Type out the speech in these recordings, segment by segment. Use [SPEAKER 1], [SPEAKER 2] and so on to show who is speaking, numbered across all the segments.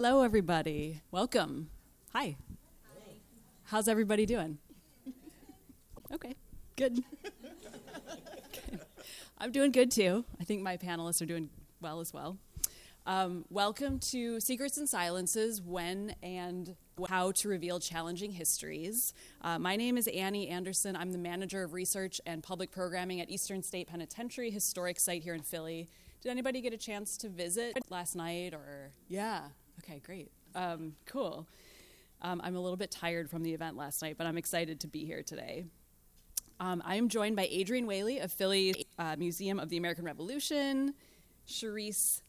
[SPEAKER 1] Hello, everybody. Welcome. Hi. How's everybody doing? Okay, good. Good. I'm doing good too. I think my panelists are doing well as well. Um, welcome to Secrets and Silences When and How to Reveal Challenging Histories. Uh, my name is Annie Anderson. I'm the manager of research and public programming at Eastern State Penitentiary, historic site here in Philly. Did anybody get a chance to visit last night or? Yeah. Okay, great. Um, cool. Um, I'm a little bit tired from the event last night, but I'm excited to be here today. Um, I am joined by Adrienne Whaley of Philly uh, Museum of the American Revolution, Charisse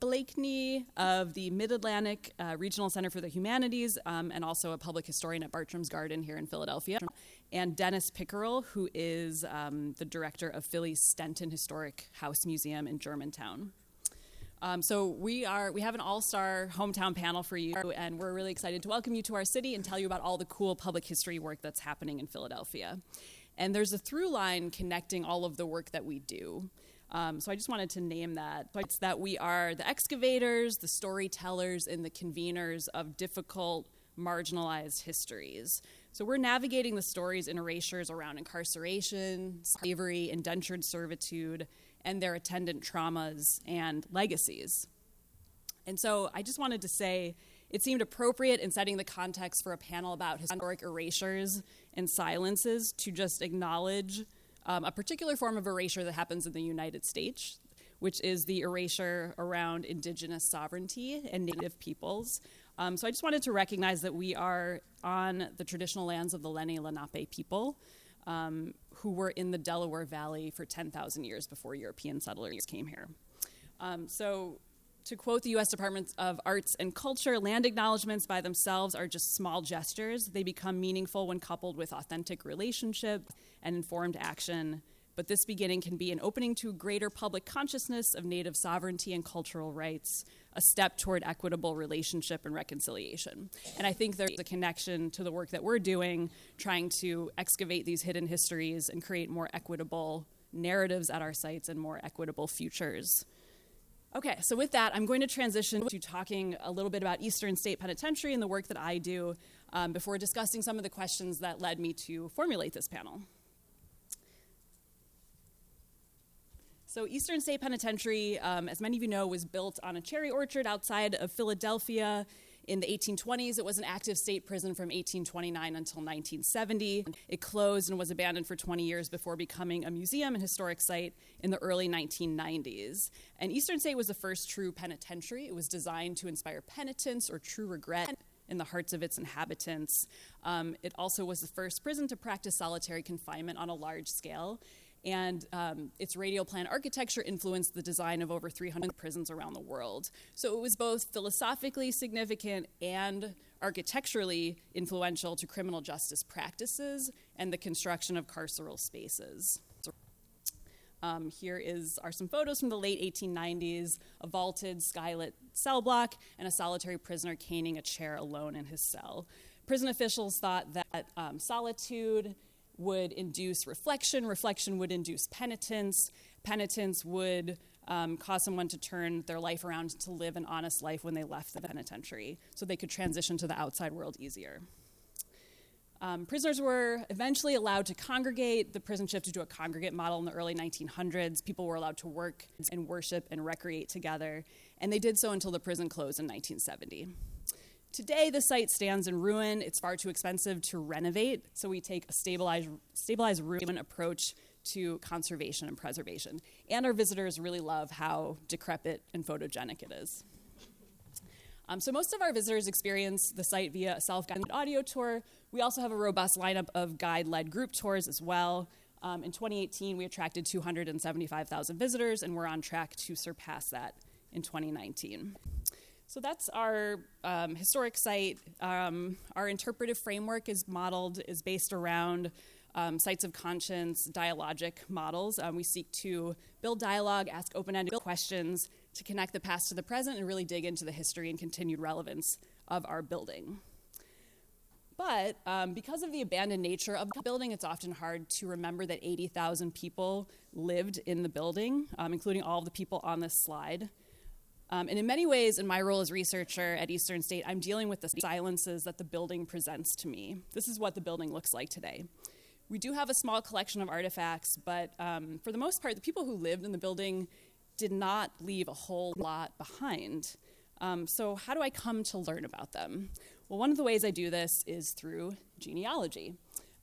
[SPEAKER 1] Blakeney of the Mid Atlantic uh, Regional Center for the Humanities, um, and also a public historian at Bartram's Garden here in Philadelphia, and Dennis Pickeral, who is um, the director of Philly's Stenton Historic House Museum in Germantown. Um, so we are we have an all-star hometown panel for you, and we're really excited to welcome you to our city and tell you about all the cool public history work that's happening in Philadelphia. And there's a through line connecting all of the work that we do. Um, so I just wanted to name that. It's that we are the excavators, the storytellers, and the conveners of difficult, marginalized histories. So we're navigating the stories and erasures around incarceration, slavery, indentured servitude, and their attendant traumas and legacies. And so I just wanted to say it seemed appropriate in setting the context for a panel about historic erasures and silences to just acknowledge um, a particular form of erasure that happens in the United States, which is the erasure around indigenous sovereignty and native peoples. Um, so I just wanted to recognize that we are on the traditional lands of the Lenni Lenape people um, who were in the Delaware Valley for 10,000 years before European settlers came here. Um, so, to quote the U.S. Department of Arts and Culture, land acknowledgments by themselves are just small gestures. They become meaningful when coupled with authentic relationship and informed action. But this beginning can be an opening to greater public consciousness of Native sovereignty and cultural rights, a step toward equitable relationship and reconciliation. And I think there's a connection to the work that we're doing, trying to excavate these hidden histories and create more equitable narratives at our sites and more equitable futures. Okay, so with that, I'm going to transition to talking a little bit about Eastern State Penitentiary and the work that I do um, before discussing some of the questions that led me to formulate this panel. So, Eastern State Penitentiary, um, as many of you know, was built on a cherry orchard outside of Philadelphia in the 1820s. It was an active state prison from 1829 until 1970. It closed and was abandoned for 20 years before becoming a museum and historic site in the early 1990s. And Eastern State was the first true penitentiary. It was designed to inspire penitence or true regret in the hearts of its inhabitants. Um, it also was the first prison to practice solitary confinement on a large scale and um, its radial plan architecture influenced the design of over 300 prisons around the world. So it was both philosophically significant and architecturally influential to criminal justice practices and the construction of carceral spaces. Um, here is are some photos from the late 1890s: a vaulted skylit cell block and a solitary prisoner caning a chair alone in his cell. Prison officials thought that um, solitude would induce reflection, reflection would induce penitence, penitence would um, cause someone to turn their life around to live an honest life when they left the penitentiary so they could transition to the outside world easier. Um, prisoners were eventually allowed to congregate. The prison shifted to a congregate model in the early 1900s. People were allowed to work and worship and recreate together, and they did so until the prison closed in 1970. Today, the site stands in ruin. It's far too expensive to renovate, so we take a stabilized, stabilized ruin approach to conservation and preservation. And our visitors really love how decrepit and photogenic it is. Um, so, most of our visitors experience the site via a self guided audio tour. We also have a robust lineup of guide led group tours as well. Um, in 2018, we attracted 275,000 visitors, and we're on track to surpass that in 2019. So that's our um, historic site. Um, our interpretive framework is modeled, is based around um, sites of conscience, dialogic models. Um, we seek to build dialogue, ask open ended questions to connect the past to the present, and really dig into the history and continued relevance of our building. But um, because of the abandoned nature of the building, it's often hard to remember that 80,000 people lived in the building, um, including all of the people on this slide. Um, and in many ways, in my role as researcher at Eastern State, I'm dealing with the silences that the building presents to me. This is what the building looks like today. We do have a small collection of artifacts, but um, for the most part, the people who lived in the building did not leave a whole lot behind. Um, so, how do I come to learn about them? Well, one of the ways I do this is through genealogy.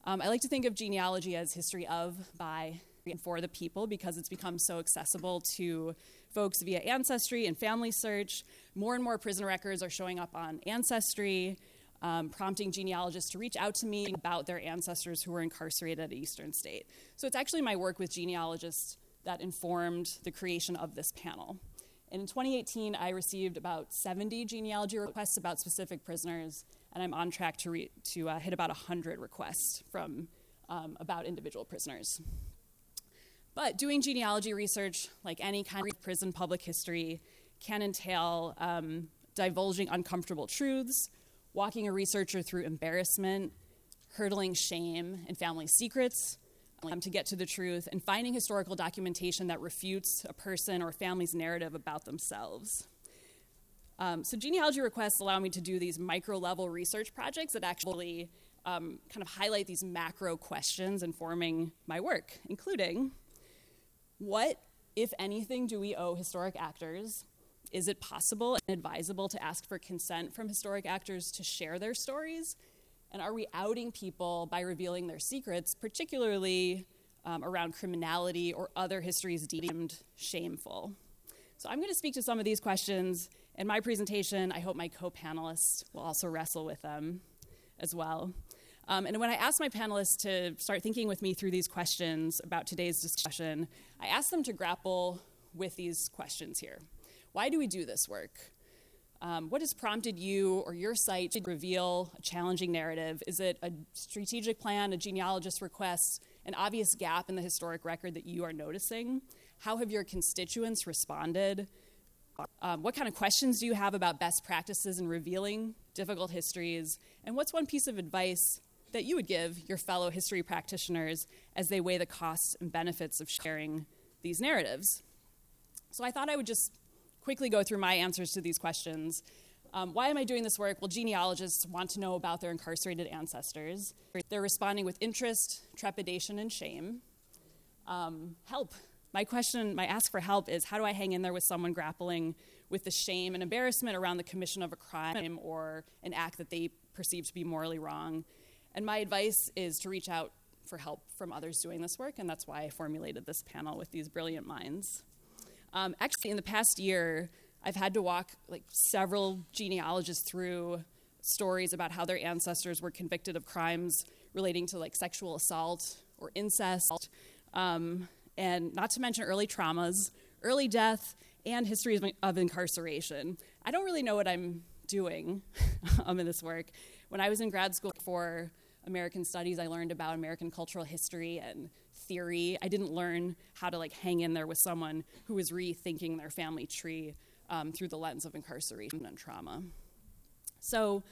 [SPEAKER 1] Um, I like to think of genealogy as history of, by, and for the people because it's become so accessible to folks via Ancestry and Family Search. More and more prison records are showing up on Ancestry, um, prompting genealogists to reach out to me about their ancestors who were incarcerated at Eastern State. So it's actually my work with genealogists that informed the creation of this panel. And in 2018, I received about 70 genealogy requests about specific prisoners, and I'm on track to, re- to uh, hit about 100 requests from um, about individual prisoners. But doing genealogy research, like any kind of prison public history, can entail um, divulging uncomfortable truths, walking a researcher through embarrassment, hurdling shame and family secrets um, to get to the truth, and finding historical documentation that refutes a person or family's narrative about themselves. Um, so, genealogy requests allow me to do these micro level research projects that actually um, kind of highlight these macro questions informing my work, including what, if anything, do we owe historic actors? Is it possible and advisable to ask for consent from historic actors to share their stories? And are we outing people by revealing their secrets, particularly um, around criminality or other histories deemed shameful? So, I'm going to speak to some of these questions in my presentation. I hope my co panelists will also wrestle with them as well. Um, and when I asked my panelists to start thinking with me through these questions about today's discussion, I asked them to grapple with these questions here. Why do we do this work? Um, what has prompted you or your site to reveal a challenging narrative? Is it a strategic plan, a genealogist request, an obvious gap in the historic record that you are noticing? How have your constituents responded? Um, what kind of questions do you have about best practices in revealing difficult histories? And what's one piece of advice that you would give your fellow history practitioners as they weigh the costs and benefits of sharing these narratives. So I thought I would just quickly go through my answers to these questions. Um, why am I doing this work? Well, genealogists want to know about their incarcerated ancestors. They're responding with interest, trepidation, and shame. Um, help. My question, my ask for help is how do I hang in there with someone grappling with the shame and embarrassment around the commission of a crime or an act that they perceive to be morally wrong? And my advice is to reach out for help from others doing this work, and that's why I formulated this panel with these brilliant minds. Um, actually, in the past year, I've had to walk like several genealogists through stories about how their ancestors were convicted of crimes relating to like sexual assault or incest, um, and not to mention early traumas, early death, and histories of incarceration. I don't really know what I'm doing um, in this work. When I was in grad school for American studies, I learned about American cultural history and theory. I didn't learn how to like hang in there with someone who was rethinking their family tree um, through the lens of incarceration and trauma. So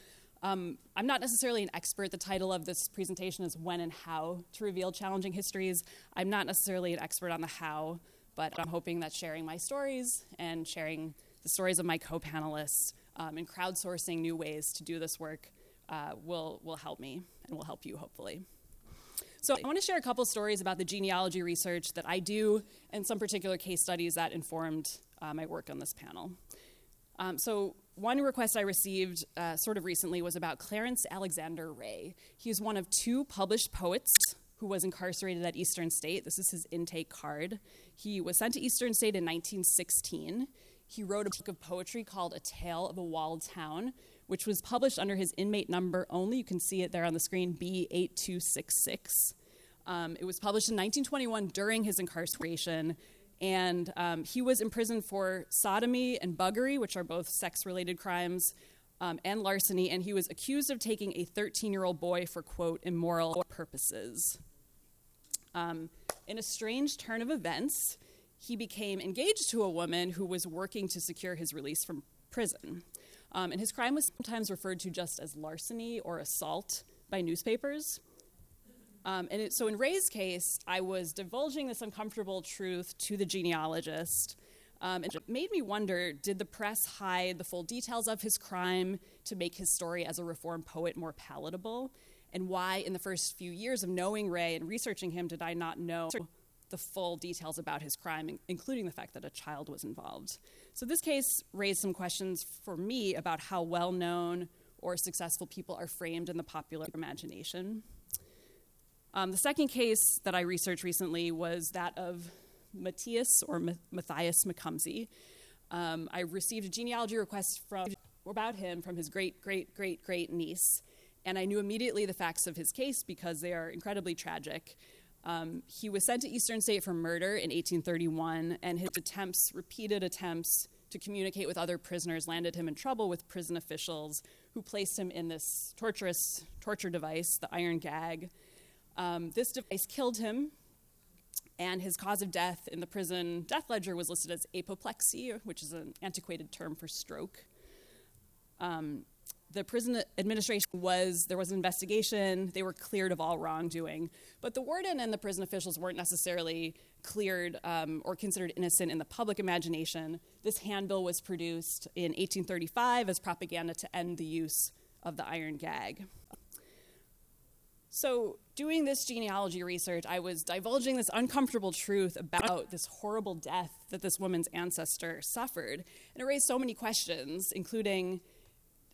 [SPEAKER 1] um, I'm not necessarily an expert. The title of this presentation is When and How to Reveal Challenging Histories. I'm not necessarily an expert on the how, but I'm hoping that sharing my stories and sharing the stories of my co panelists um, and crowdsourcing new ways to do this work uh, will, will help me and will help you, hopefully. So, I want to share a couple stories about the genealogy research that I do and some particular case studies that informed uh, my work on this panel. Um, so, one request I received uh, sort of recently was about Clarence Alexander Ray. He is one of two published poets who was incarcerated at Eastern State. This is his intake card. He was sent to Eastern State in 1916. He wrote a book of poetry called A Tale of a Walled Town, which was published under his inmate number only. You can see it there on the screen, B8266. Um, it was published in 1921 during his incarceration, and um, he was imprisoned for sodomy and buggery, which are both sex related crimes, um, and larceny, and he was accused of taking a 13 year old boy for, quote, immoral purposes. Um, in a strange turn of events, he became engaged to a woman who was working to secure his release from prison. Um, and his crime was sometimes referred to just as larceny or assault by newspapers. Um, and it, so in Ray's case, I was divulging this uncomfortable truth to the genealogist Um, and it made me wonder did the press hide the full details of his crime to make his story as a reformed poet more palatable? And why, in the first few years of knowing Ray and researching him, did I not know the full details about his crime, including the fact that a child was involved? So, this case raised some questions for me about how well known or successful people are framed in the popular imagination. Um, the second case that I researched recently was that of Matthias or Matthias Maccumsey. Um, I received a genealogy request from about him from his great great great great niece, and I knew immediately the facts of his case because they are incredibly tragic. Um, he was sent to Eastern State for murder in 1831, and his attempts, repeated attempts to communicate with other prisoners, landed him in trouble with prison officials who placed him in this torturous torture device, the iron gag. Um, this device killed him and his cause of death in the prison death ledger was listed as apoplexy, which is an antiquated term for stroke. Um, the prison administration was there was an investigation. They were cleared of all wrongdoing. But the warden and the prison officials weren't necessarily cleared um, or considered innocent in the public imagination. This handbill was produced in 1835 as propaganda to end the use of the iron gag. So, doing this genealogy research, I was divulging this uncomfortable truth about this horrible death that this woman's ancestor suffered. And it raised so many questions, including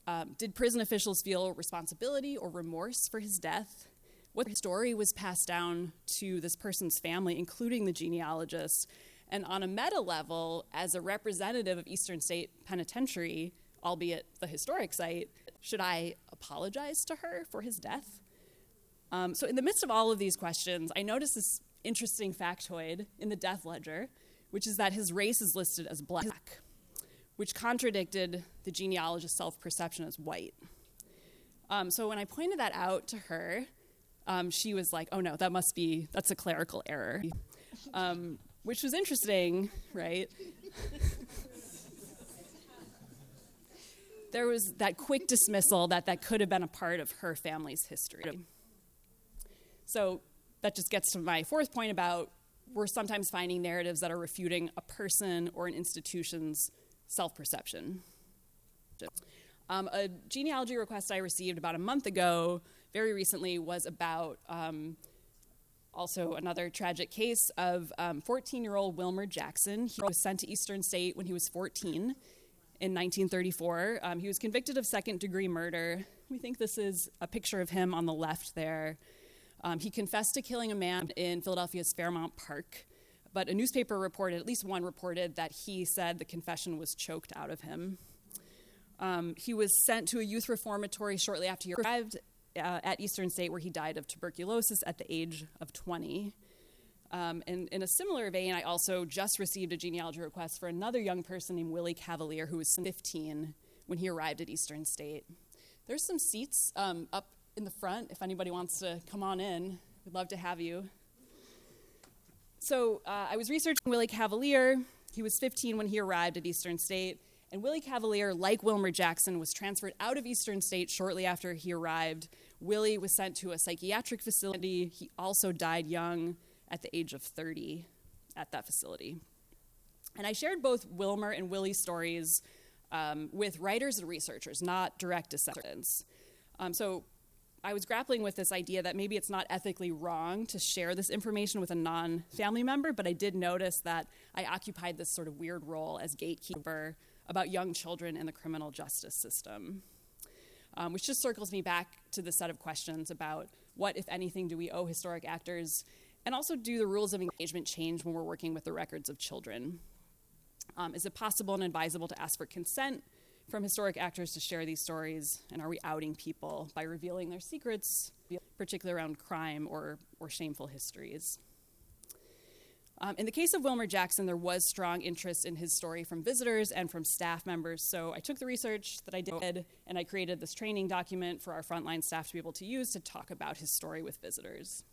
[SPEAKER 1] um, did prison officials feel responsibility or remorse for his death? What story was passed down to this person's family, including the genealogist? And on a meta level, as a representative of Eastern State Penitentiary, albeit the historic site, should I apologize to her for his death? Um, so, in the midst of all of these questions, I noticed this interesting factoid in the death ledger, which is that his race is listed as black, which contradicted the genealogist's self perception as white. Um, so, when I pointed that out to her, um, she was like, oh no, that must be, that's a clerical error. Um, which was interesting, right? there was that quick dismissal that that could have been a part of her family's history. So that just gets to my fourth point about we're sometimes finding narratives that are refuting a person or an institution's self perception. Um, a genealogy request I received about a month ago, very recently, was about um, also another tragic case of 14 um, year old Wilmer Jackson. He was sent to Eastern State when he was 14 in 1934. Um, he was convicted of second degree murder. We think this is a picture of him on the left there. Um, he confessed to killing a man in Philadelphia's Fairmount Park, but a newspaper reported, at least one reported, that he said the confession was choked out of him. Um, he was sent to a youth reformatory shortly after he arrived uh, at Eastern State, where he died of tuberculosis at the age of 20. Um, and in a similar vein, I also just received a genealogy request for another young person named Willie Cavalier, who was 15 when he arrived at Eastern State. There's some seats um, up in the front if anybody wants to come on in. We'd love to have you. So uh, I was researching Willie Cavalier. He was 15 when he arrived at Eastern State. And Willie Cavalier, like Wilmer Jackson, was transferred out of Eastern State shortly after he arrived. Willie was sent to a psychiatric facility. He also died young at the age of 30 at that facility. And I shared both Wilmer and Willie's stories um, with writers and researchers, not direct descendants. Um, so I was grappling with this idea that maybe it's not ethically wrong to share this information with a non family member, but I did notice that I occupied this sort of weird role as gatekeeper about young children in the criminal justice system. Um, which just circles me back to the set of questions about what, if anything, do we owe historic actors, and also do the rules of engagement change when we're working with the records of children? Um, is it possible and advisable to ask for consent from historic actors to share these stories? And are we outing people by revealing their secrets, particularly around crime or, or shameful histories? Um, in the case of Wilmer Jackson, there was strong interest in his story from visitors and from staff members. So I took the research that I did and I created this training document for our frontline staff to be able to use to talk about his story with visitors.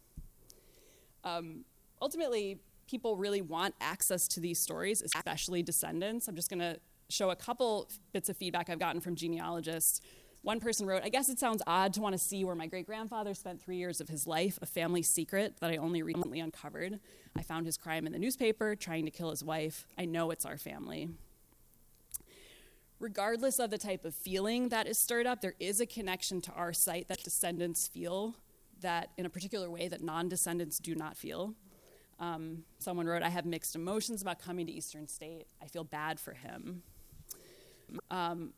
[SPEAKER 1] Um, ultimately, people really want access to these stories, especially descendants. I'm just going to show a couple bits of feedback I've gotten from genealogists. one person wrote, I guess it sounds odd to want to see where my great grandfather spent three years of his life, a family secret that I only recently uncovered. I found his crime in the newspaper, trying to kill his wife. I know it's our family. Regardless of the type of feeling that is stirred up, there is a connection to our site that descendants feel that in a particular way that non descendants do not feel. Um, someone wrote, I have mixed emotions about coming to Eastern State. I feel bad for him. Um,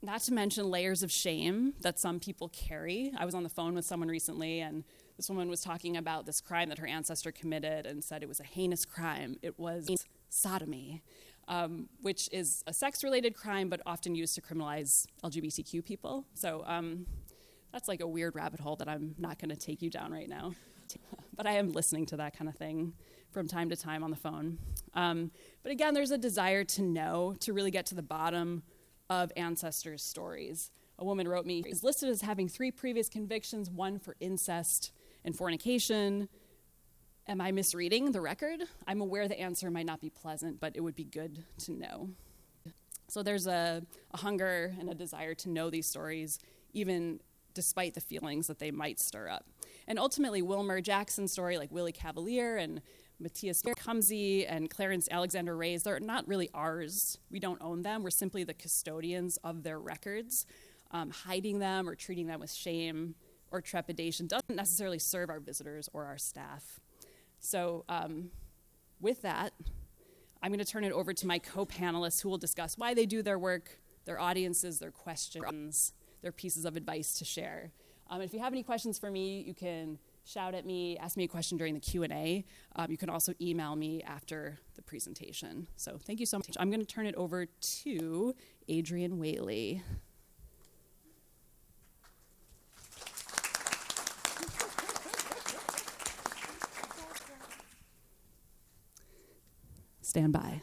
[SPEAKER 1] not to mention layers of shame that some people carry. I was on the phone with someone recently, and this woman was talking about this crime that her ancestor committed and said it was a heinous crime. It was sodomy, um, which is a sex related crime but often used to criminalize LGBTQ people. So um, that's like a weird rabbit hole that I'm not going to take you down right now. but I am listening to that kind of thing from time to time on the phone. Um, but again, there's a desire to know, to really get to the bottom of ancestors' stories. A woman wrote me, is listed as having three previous convictions one for incest and fornication. Am I misreading the record? I'm aware the answer might not be pleasant, but it would be good to know. So there's a, a hunger and a desire to know these stories, even despite the feelings that they might stir up. And ultimately, Wilmer Jackson's story, like Willie Cavalier and Matthias Kumse and Clarence Alexander Reyes, they're not really ours. We don't own them. We're simply the custodians of their records. Um, hiding them or treating them with shame or trepidation doesn't necessarily serve our visitors or our staff. So, um, with that, I'm going to turn it over to my co panelists who will discuss why they do their work, their audiences, their questions, their pieces of advice to share. Um, if you have any questions for me, you can shout at me, ask me a question during the Q&A. Um, you can also email me after the presentation. So thank you so much. I'm going to turn it over to Adrienne Whaley. Stand by.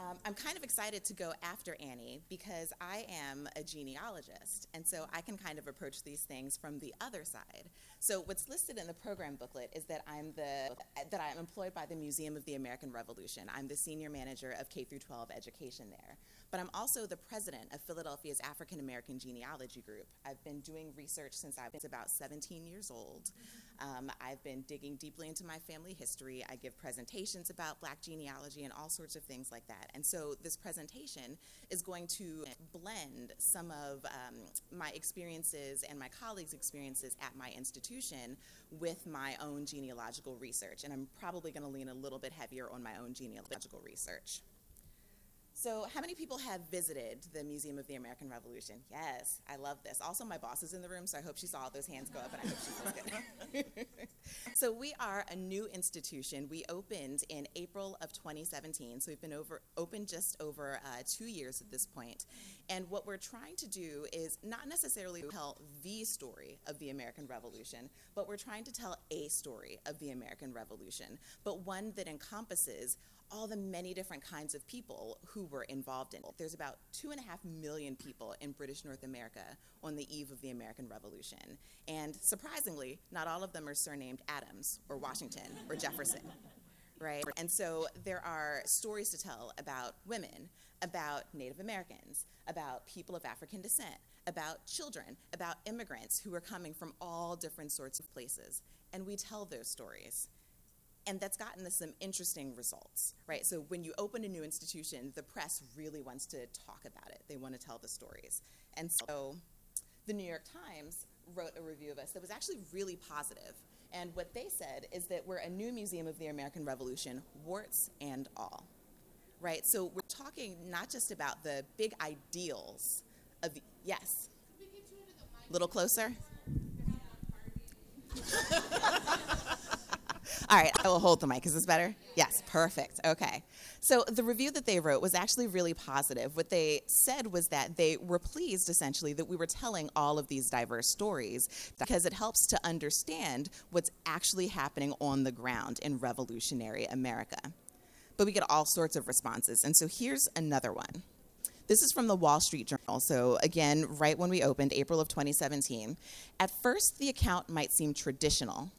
[SPEAKER 2] Um, I'm kind of excited to go after Annie because I am a genealogist, and so I can kind of approach these things from the other side. So what's listed in the program booklet is that I'm the that I'm employed by the Museum of the American Revolution. I'm the senior manager of K through 12 education there but I'm also the president of Philadelphia's African American Genealogy Group. I've been doing research since I was about 17 years old. Um, I've been digging deeply into my family history. I give presentations about black genealogy and all sorts of things like that. And so this presentation is going to blend some of um, my experiences and my colleagues' experiences at my institution with my own genealogical research. And I'm probably going to lean a little bit heavier on my own genealogical research. So, how many people have visited the Museum of the American Revolution? Yes, I love this. Also, my boss is in the room, so I hope she saw all those hands go up, and I hope she feels good. so, we are a new institution. We opened in April of 2017, so we've been over open just over uh, two years at this point. And what we're trying to do is not necessarily tell the story of the American Revolution, but we're trying to tell a story of the American Revolution, but one that encompasses all the many different kinds of people who were involved in it. There's about two and a half million people in British North America on the eve of the American Revolution. And surprisingly, not all of them are surnamed Adams or Washington or Jefferson. Right? And so there are stories to tell about women, about Native Americans, about people of African descent, about children, about immigrants who are coming from all different sorts of places. And we tell those stories and that's gotten us some interesting results, right? So when you open a new institution, the press really wants to talk about it. They want to tell the stories. And so the New York Times wrote a review of us that was actually really positive. And what they said is that we're a new museum of the American Revolution, warts and all, right? So we're talking not just about the big ideals of, the, yes? A little closer? All right, I will hold the mic. Is this better? Yes, perfect. Okay. So the review that they wrote was actually really positive. What they said was that they were pleased, essentially, that we were telling all of these diverse stories because it helps to understand what's actually happening on the ground in revolutionary America. But we get all sorts of responses. And so here's another one. This is from the Wall Street Journal. So, again, right when we opened, April of 2017. At first, the account might seem traditional,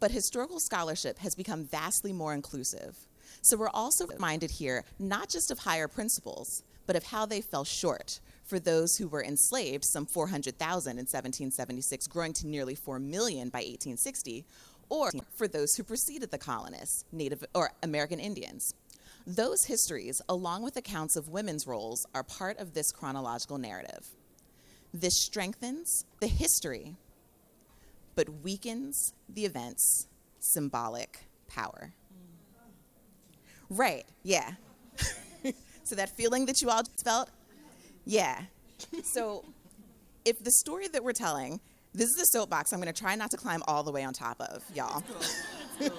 [SPEAKER 2] but historical scholarship has become vastly more inclusive. So, we're also reminded here not just of higher principles, but of how they fell short for those who were enslaved, some 400,000 in 1776, growing to nearly 4 million by 1860, or for those who preceded the colonists, Native or American Indians. Those histories, along with accounts of women's roles, are part of this chronological narrative. This strengthens the history, but weakens the event's symbolic power. Right, yeah. so that feeling that you all just felt? Yeah. So if the story that we're telling, this is a soapbox I'm to try not to climb all the way on top of, y'all.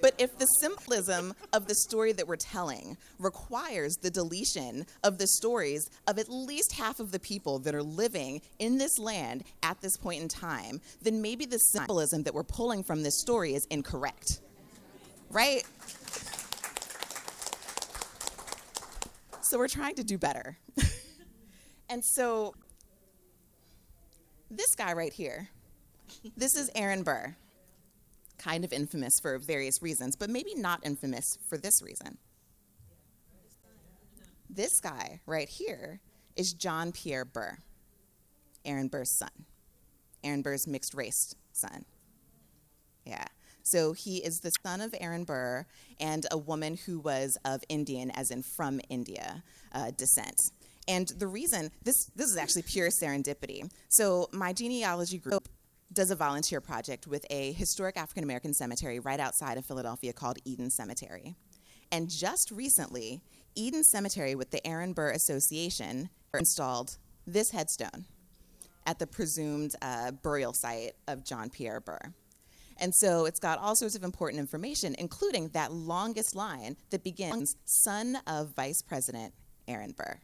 [SPEAKER 2] But if the symbolism of the story that we're telling requires the deletion of the stories of at least half of the people that are living in this land at this point in time, then maybe the symbolism that we're pulling from this story is incorrect. Right? So we're trying to do better. and so this guy right here, this is Aaron Burr kind of infamous for various reasons, but maybe not infamous for this reason. This guy right here is John Pierre Burr, Aaron Burr's son, Aaron Burr's mixed race son. Yeah. So he is the son of Aaron Burr and a woman who was of Indian, as in from India, uh, descent. And the reason this this is actually pure serendipity. So my genealogy group does a volunteer project with a historic African American cemetery right outside of Philadelphia called Eden Cemetery. And just recently, Eden Cemetery with the Aaron Burr Association installed this headstone at the presumed uh, burial site of John Pierre Burr. And so it's got all sorts of important information, including that longest line that begins, son of Vice President Aaron Burr.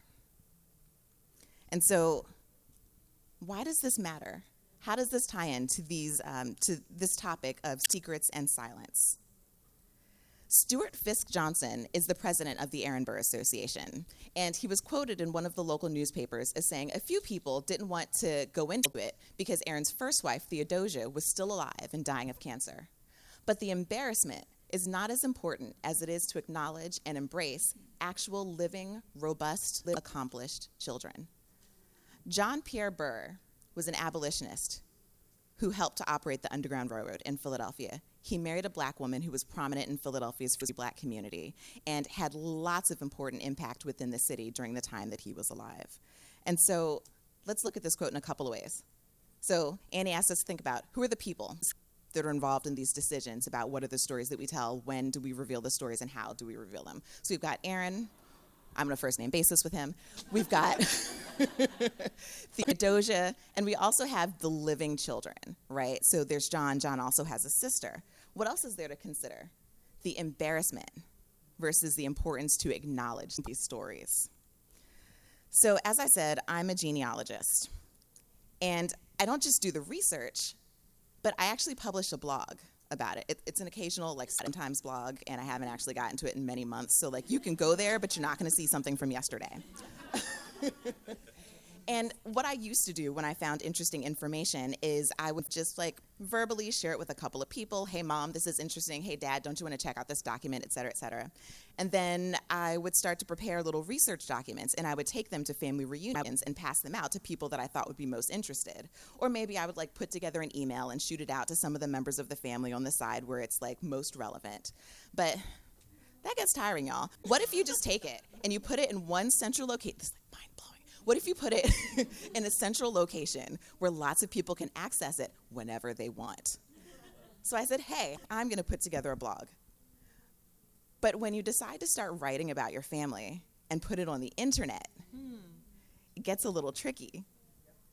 [SPEAKER 2] And so, why does this matter? How does this tie in to, these, um, to this topic of secrets and silence? Stuart Fisk Johnson is the president of the Aaron Burr Association, and he was quoted in one of the local newspapers as saying a few people didn't want to go into it because Aaron's first wife, Theodosia, was still alive and dying of cancer. But the embarrassment is not as important as it is to acknowledge and embrace actual living, robust, accomplished children. John Pierre Burr was an abolitionist who helped to operate the Underground Railroad in Philadelphia. He married a black woman who was prominent in Philadelphia's black community and had lots of important impact within the city during the time that he was alive. And so let's look at this quote in a couple of ways. So Annie asked us to think about who are the people that are involved in these decisions about what are the stories that we tell, when do we reveal the stories, and how do we reveal them. So we've got Aaron, I'm on a first name basis with him. We've got Theodosia, and we also have the living children, right? So there's John. John also has a sister. What else is there to consider? The embarrassment versus the importance to acknowledge these stories. So, as I said, I'm a genealogist. And I don't just do the research, but I actually publish a blog about it. it. It's an occasional like Seven Times blog, and I haven't actually gotten to it in many months. So like you can go there, but you're not going to see something from yesterday. And what I used to do when I found interesting information is I would just like verbally share it with a couple of people. Hey, mom, this is interesting. Hey, dad, don't you want to check out this document, et cetera, et cetera. And then I would start to prepare little research documents and I would take them to family reunions and pass them out to people that I thought would be most interested. Or maybe I would like put together an email and shoot it out to some of the members of the family on the side where it's like most relevant. But that gets tiring, y'all. What if you just take it and you put it in one central location? What if you put it in a central location where lots of people can access it whenever they want? So I said, hey, I'm going to put together a blog. But when you decide to start writing about your family and put it on the internet, hmm. it gets a little tricky,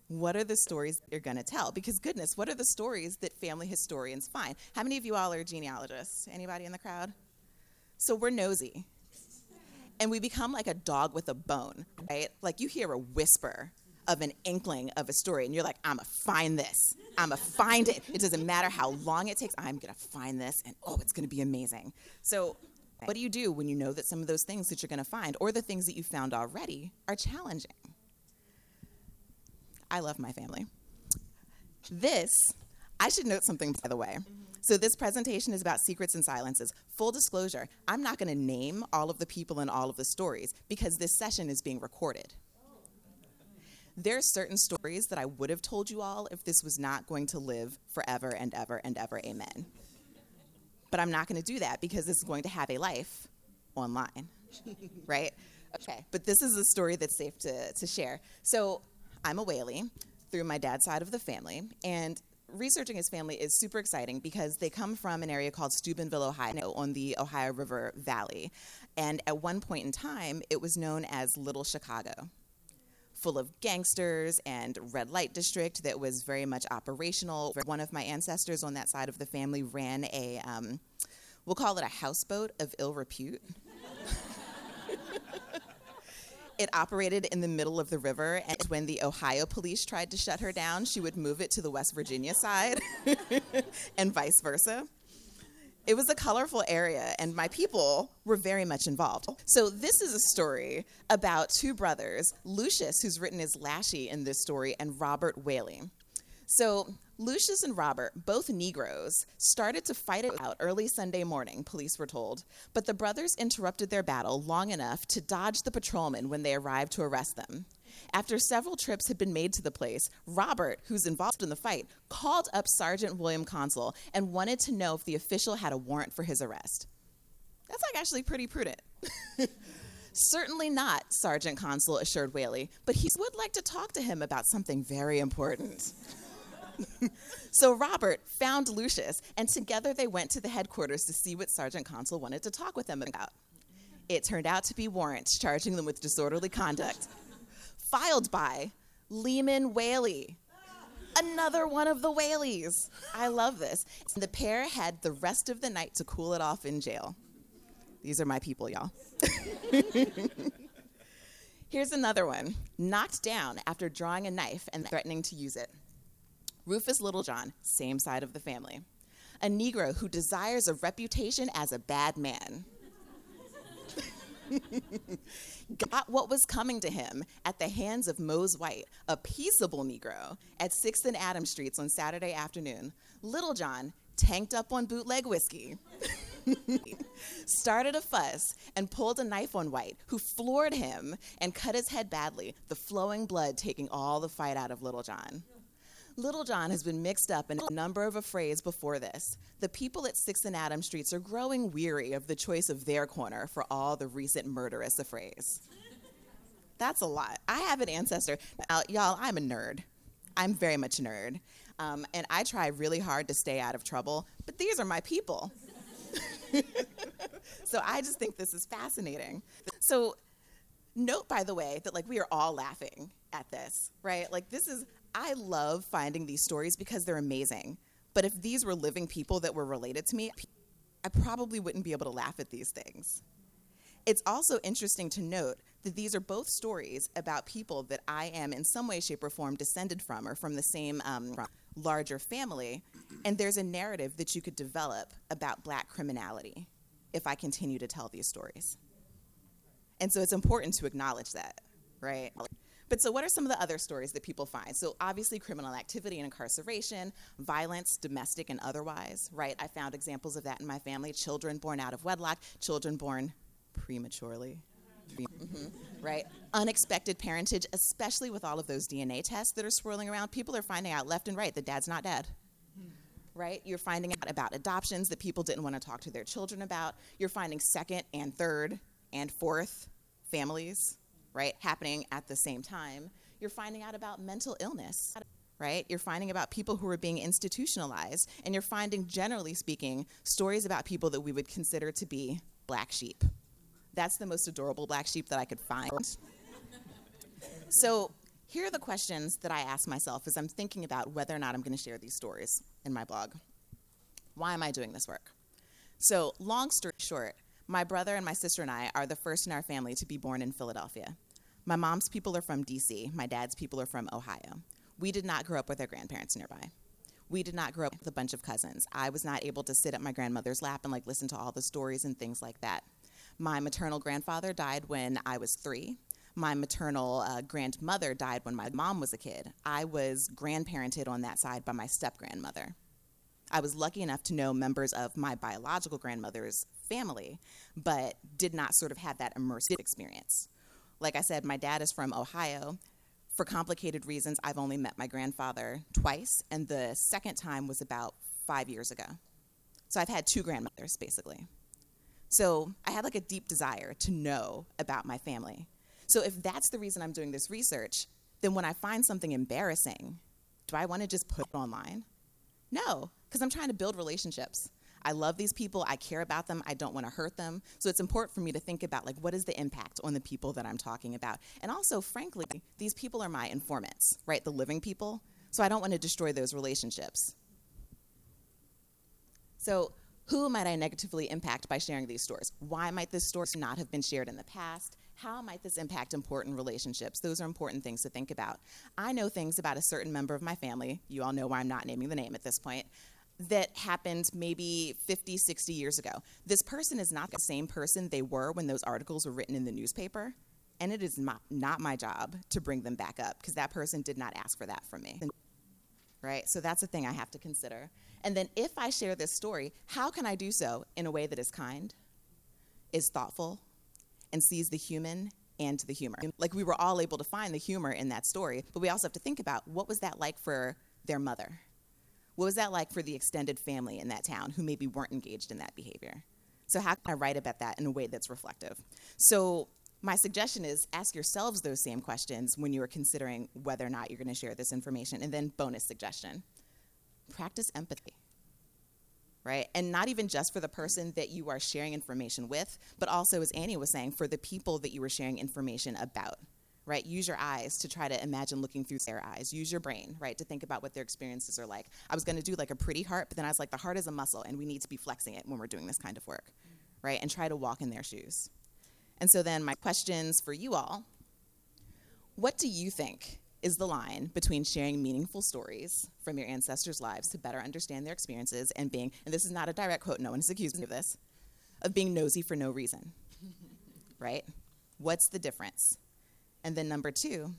[SPEAKER 2] what are the stories you're going to tell? Because goodness, what are the stories that family historians find? How many of you all are genealogists? Anybody in the crowd? So we're nosy. And we become like a dog with a bone, right? Like you hear a whisper of an inkling of a story and you're like, I'm to find this. I'm to find it. It doesn't matter how long it takes. I'm to find this and oh, it's to be amazing. So what do you do when you know that some of those things that you're to find or the things that you found already are challenging? I love my family. This, I should note something, by the way. So, this presentation is about secrets and silences. Full disclosure, I'm not going to name all of the people in all of the stories because this session is being recorded. There are certain stories that I would have told you all if this was not going to live forever and ever and ever. Amen. But I'm not going to do that because this is going to have a life online, right? Okay, but this is a story that's safe to, to share. So, I'm a Whaley through my dad's side of the family, and researching his family is super exciting because they come from an area called Steubenville, Ohio, on the Ohio River Valley. And at one point in time, it was known as Little Chicago, full of gangsters and red light district that was very much operational. One of my ancestors on that side of the family ran a, um, we'll call it a houseboat of ill repute. it operated in the middle of the river, and when the Ohio police tried to shut her down, she would move it to the West Virginia side, and vice versa. It was a colorful area, and my people were very much involved. So, this is a story about two brothers, Lucius, who's written as Lashy in this story, and Robert Whaley. So, Lucius and Robert, both Negroes, started to fight it out early Sunday morning, police were told, but the brothers interrupted their battle long enough to dodge the patrolmen when they arrived to arrest them. After several trips had been made to the place, Robert, who's involved in the fight, called up Sergeant William Consul and wanted to know if the official had a warrant for his arrest. That's like actually pretty prudent. Certainly not, Sergeant Consul assured Whaley, but he would like to talk to him about something very important. so Robert found Lucius, and together they went to the headquarters to see what Sergeant Consul wanted to talk with them about. It turned out to be warrants charging them with disorderly conduct, filed by Lehman Whaley. Another one of the Whaleys. I love this. The pair had the rest of the night to cool it off in jail. These are my people, y'all. Here's another one knocked down after drawing a knife and threatening to use it. Rufus Littlejohn, same side of the family. A Negro who desires a reputation as a bad man. got what was coming to him at the hands of Mose White, a peaceable Negro, at 6th and Adams Streets on Saturday afternoon. Littlejohn, tanked up on bootleg whiskey, started a fuss and pulled a knife on White, who floored him and cut his head badly, the flowing blood taking all the fight out of Littlejohn. Littlejohn has been mixed up in a number of affrays before this. The people at 6th and Adam Streets are growing weary of the choice of their corner for all the recent murderous affrays. That's a lot. I have an ancestor. Now, y'all, I'm a nerd. I'm very much a nerd. Um, and I try really hard to stay out of trouble, but these are my people. so I just think this is fascinating. So, note, by the way, that like we are all laughing at this, right? Like, this is, I love finding these stories because they're amazing. But if these were living people that were related to me, I probably wouldn't be able to laugh at these things. It's also interesting to note that these are both stories about people that I am, in some way, shape, or form, descended from or from the same um, larger family. And there's a narrative that you could develop about black criminality if I continue to tell these stories. And so it's important to acknowledge that, right? But so, what are some of the other stories that people find? So, obviously, criminal activity and incarceration, violence, domestic and otherwise, right? I found examples of that in my family children born out of wedlock, children born prematurely. Mm-hmm. Right? Unexpected parentage, especially with all of those DNA tests that are swirling around. People are finding out left and right that dad's not dead. Right? You're finding out about adoptions that people didn't want to talk to their children about. You're finding second and third and fourth families right, happening at the same time, you're finding out about mental illness, right? You're finding about people who are being institutionalized, and you're finding, generally speaking, stories about people that we would consider to be black sheep. That's the most adorable black sheep that I could find. so here are the questions that I ask myself as I'm thinking about whether or not I'm going to share these stories in my blog. Why am I doing this work? So, long story short, my brother and my sister and I are the first in our family to be born in Philadelphia. My mom's people are from DC, my dad's people are from Ohio. We did not grow up with our grandparents nearby. We did not grow up with a bunch of cousins. I was not able to sit at my grandmother's lap and like listen to all the stories and things like that. My maternal grandfather died when I was three. My maternal uh, grandmother died when my mom was a kid. I was grandparented on that side by my step grandmother. I was lucky enough to know members of my biological grandmother's family, but did not sort of have that immersive experience. Like I said, my dad is from Ohio. For complicated reasons, I've only met my grandfather twice, and the second time was about five years ago. So I've had two grandmothers, basically. So I had like a deep desire to know about my family. So if that's the reason I'm doing this research, then when I find something embarrassing, do I want to just put it online? No, because I'm trying to build relationships. I love these people, I care about them, I don't want to hurt them. So it's important for me to think about like what is the impact on the people that I'm talking about. And also, frankly, these people are my informants, right? The living people. So I don't want to destroy those relationships. So who might I negatively impact by sharing these stories? Why might this story not have been shared in the past? How might this impact important relationships? Those are important things to think about. I know things about a certain member of my family. You all know why I'm not naming the name at this point that happened maybe 50, 60 years ago. This person is not the same person they were when those articles were written in the newspaper, and it is not, not my job to bring them back up because that person did not ask for that from me. Right? So that's a thing I have to consider. And then if I share this story, how can I do so in a way that is kind, is thoughtful, and sees the human and the humor? Like we were all able to find the humor in that story, but we also have to think about what was that like for their mother? What was that like for the extended family in that town who maybe weren't engaged in that behavior? So, how can I write about that in a way that's reflective? So, my suggestion is ask yourselves those same questions when you are considering whether or not you're going to share this information. And then, bonus suggestion practice empathy, right? And not even just for the person that you are sharing information with, but also, as Annie was saying, for the people that you were sharing information about right? Use your eyes to try to imagine looking through their eyes. Use your brain, right, to think about what their experiences are like. I was going to do like a pretty heart, but then I was like, the heart is a muscle, and we need to be flexing it when we're doing this kind of work, right? And try to walk in their shoes. And so then, my questions for you all what do you think is the line between sharing meaningful stories from your ancestors' lives to better understand their experiences and being, and this is not a direct quote, no one has accused me of this, of being nosy for no reason, right? What's the difference? And then number two,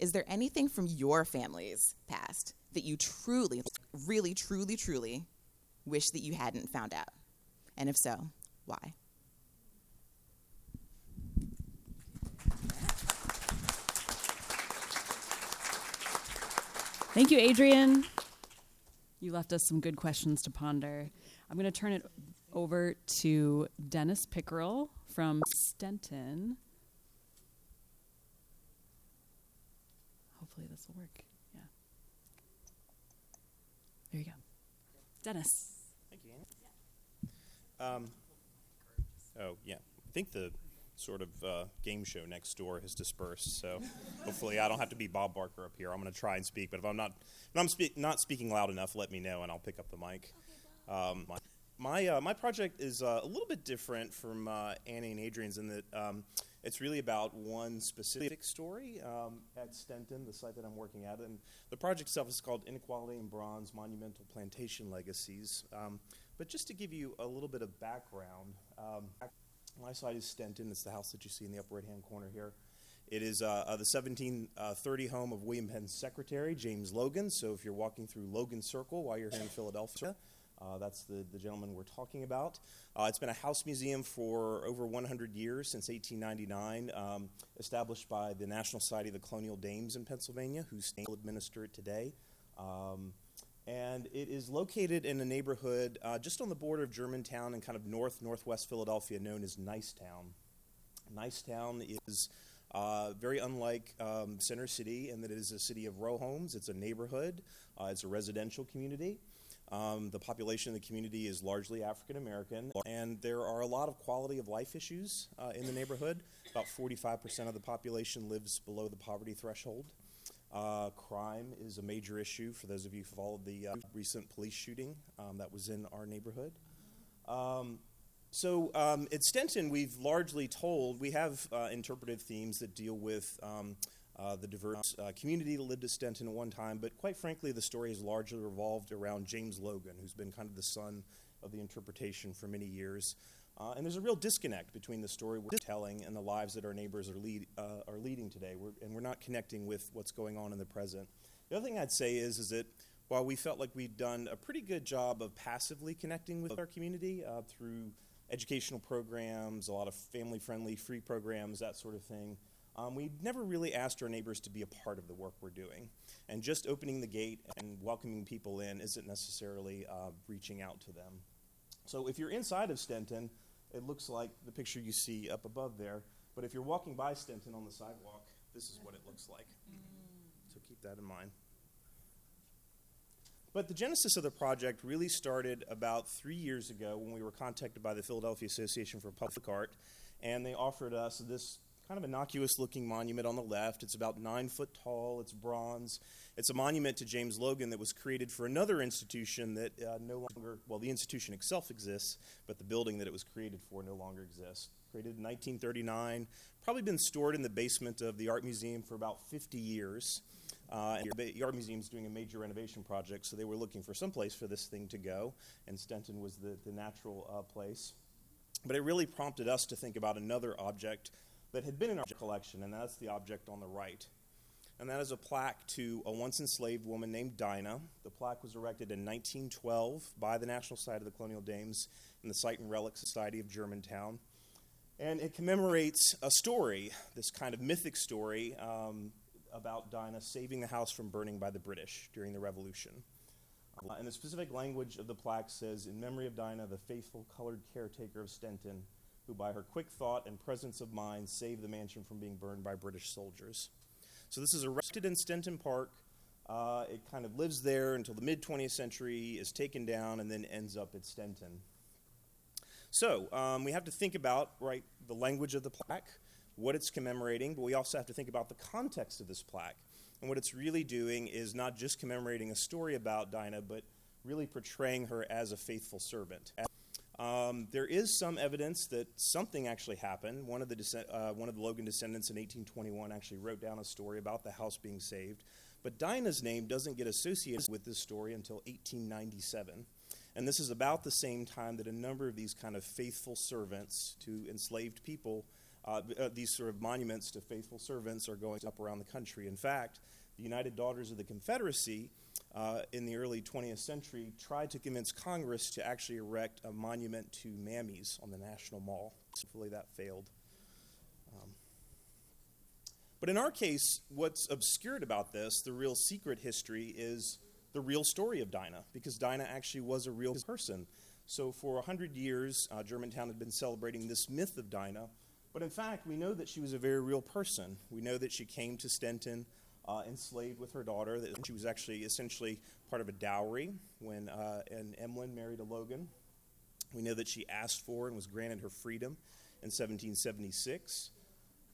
[SPEAKER 2] is there anything from your family's past that you truly, really, truly, truly wish that you hadn't found out? And if so, why?
[SPEAKER 1] Thank you, Adrienne. You left us some good questions to ponder. I'm going to turn it over to Dennis Pickeral from Stenton. hopefully this will work. Yeah. There you go. Dennis.
[SPEAKER 3] Thank you, Annie. Um, oh, yeah. I think the sort of uh, game show next door has dispersed, so hopefully I don't have to be Bob Barker up here. I'm going to try and speak, but if I'm not if I'm spe- not speaking loud enough, let me know and I'll pick up the mic. Um, my uh, my project is uh, a little bit different from uh, Annie and Adrienne's in that um, it's really about one specific story um, at Stenton, the site that I'm working at. And the project itself is called Inequality in Bronze Monumental Plantation Legacies. Um, but just to give you a little bit of background, um, my site is Stenton. It's the house that you see in the upper right hand corner here. It is uh, uh, the 1730 home of William Penn's secretary, James Logan. So if you're walking through Logan Circle while you're here in Philadelphia, uh, that's the, the gentleman we're talking about. Uh, it's been a house museum for over 100 years, since 1899, um, established by the National Society of the Colonial Dames in Pennsylvania, who still administer it today. Um, and it is located in a neighborhood uh, just on the border of Germantown and kind of north northwest Philadelphia, known as Nicetown. Nicetown is uh, very unlike um, Center City in that it is a city of row homes. It's a neighborhood. Uh, it's a residential community. Um, the population of the community is largely African American, and there are a lot of quality of life issues uh, in the neighborhood. About 45% of the population lives below the poverty threshold. Uh, crime is a major issue for those of you who followed the uh, recent police shooting um, that was in our neighborhood. Um, so um, at Stenton, we've largely told, we have uh, interpretive themes that deal with um, uh, the diverse uh, community that lived at Stenton at one time, but quite frankly, the story has largely revolved around James Logan, who's been kind of the sun of the interpretation for many years. Uh, and there's a real disconnect between the story we're telling and the lives that our neighbors are, lead, uh, are leading today, we're, and we're not connecting with what's going on in the present. The other thing I'd say is, is that while we felt like we'd done a pretty good job of passively connecting with our community uh, through educational programs, a lot of family friendly free programs, that sort of thing, um, we never really asked our neighbors to be a part of the work we're doing. And just opening the gate and welcoming people in isn't necessarily uh, reaching out to them. So if you're inside of Stenton, it looks like the picture you see up above there. But if you're walking by Stenton on the sidewalk, this is what it looks like. So keep that in mind. But the genesis of the project really started about three years ago when we were contacted by the Philadelphia Association for Public Art, and they offered us this kind of innocuous looking monument on the left. It's about nine foot tall, it's bronze. It's a monument to James Logan that was created for another institution that uh, no longer, well, the institution itself exists, but the building that it was created for no longer exists. Created in 1939, probably been stored in the basement of the Art Museum for about 50 years. Uh, and the Art Museum is doing a major renovation project, so they were looking for some place for this thing to go, and Stenton was the, the natural uh, place. But it really prompted us to think about another object that had been in our collection, and that's the object on the right. And that is a plaque to a once enslaved woman named Dinah. The plaque was erected in 1912 by the National Society of the Colonial Dames and the Site and Relic Society of Germantown. And it commemorates a story, this kind of mythic story um, about Dinah saving the house from burning by the British during the Revolution. Uh, and the specific language of the plaque says, In memory of Dinah, the faithful colored caretaker of Stenton, who by her quick thought and presence of mind saved the mansion from being burned by British soldiers. So this is erected in Stenton Park. Uh, it kind of lives there until the mid 20th century, is taken down, and then ends up at Stenton. So um, we have to think about right the language of the plaque, what it's commemorating, but we also have to think about the context of this plaque. And what it's really doing is not just commemorating a story about Dinah, but really portraying her as a faithful servant. Um, there is some evidence that something actually happened. One of, the uh, one of the Logan descendants in 1821 actually wrote down a story about the house being saved. But Dinah's name doesn't get associated with this story until 1897. And this is about the same time that a number of these kind of faithful servants to enslaved people, uh, uh, these sort of monuments to faithful servants, are going up around the country. In fact, the United Daughters of the Confederacy uh, in the early 20th century tried to convince Congress to actually erect a monument to mammies on the National Mall. Hopefully that failed. Um, but in our case, what's obscured about this, the real secret history, is the real story of Dinah, because Dinah actually was a real person. So for 100 years, uh, Germantown had been celebrating this myth of Dinah, but in fact, we know that she was a very real person. We know that she came to Stenton uh, enslaved with her daughter. She was actually essentially part of a dowry when uh, and Emlen married a Logan. We know that she asked for and was granted her freedom in 1776.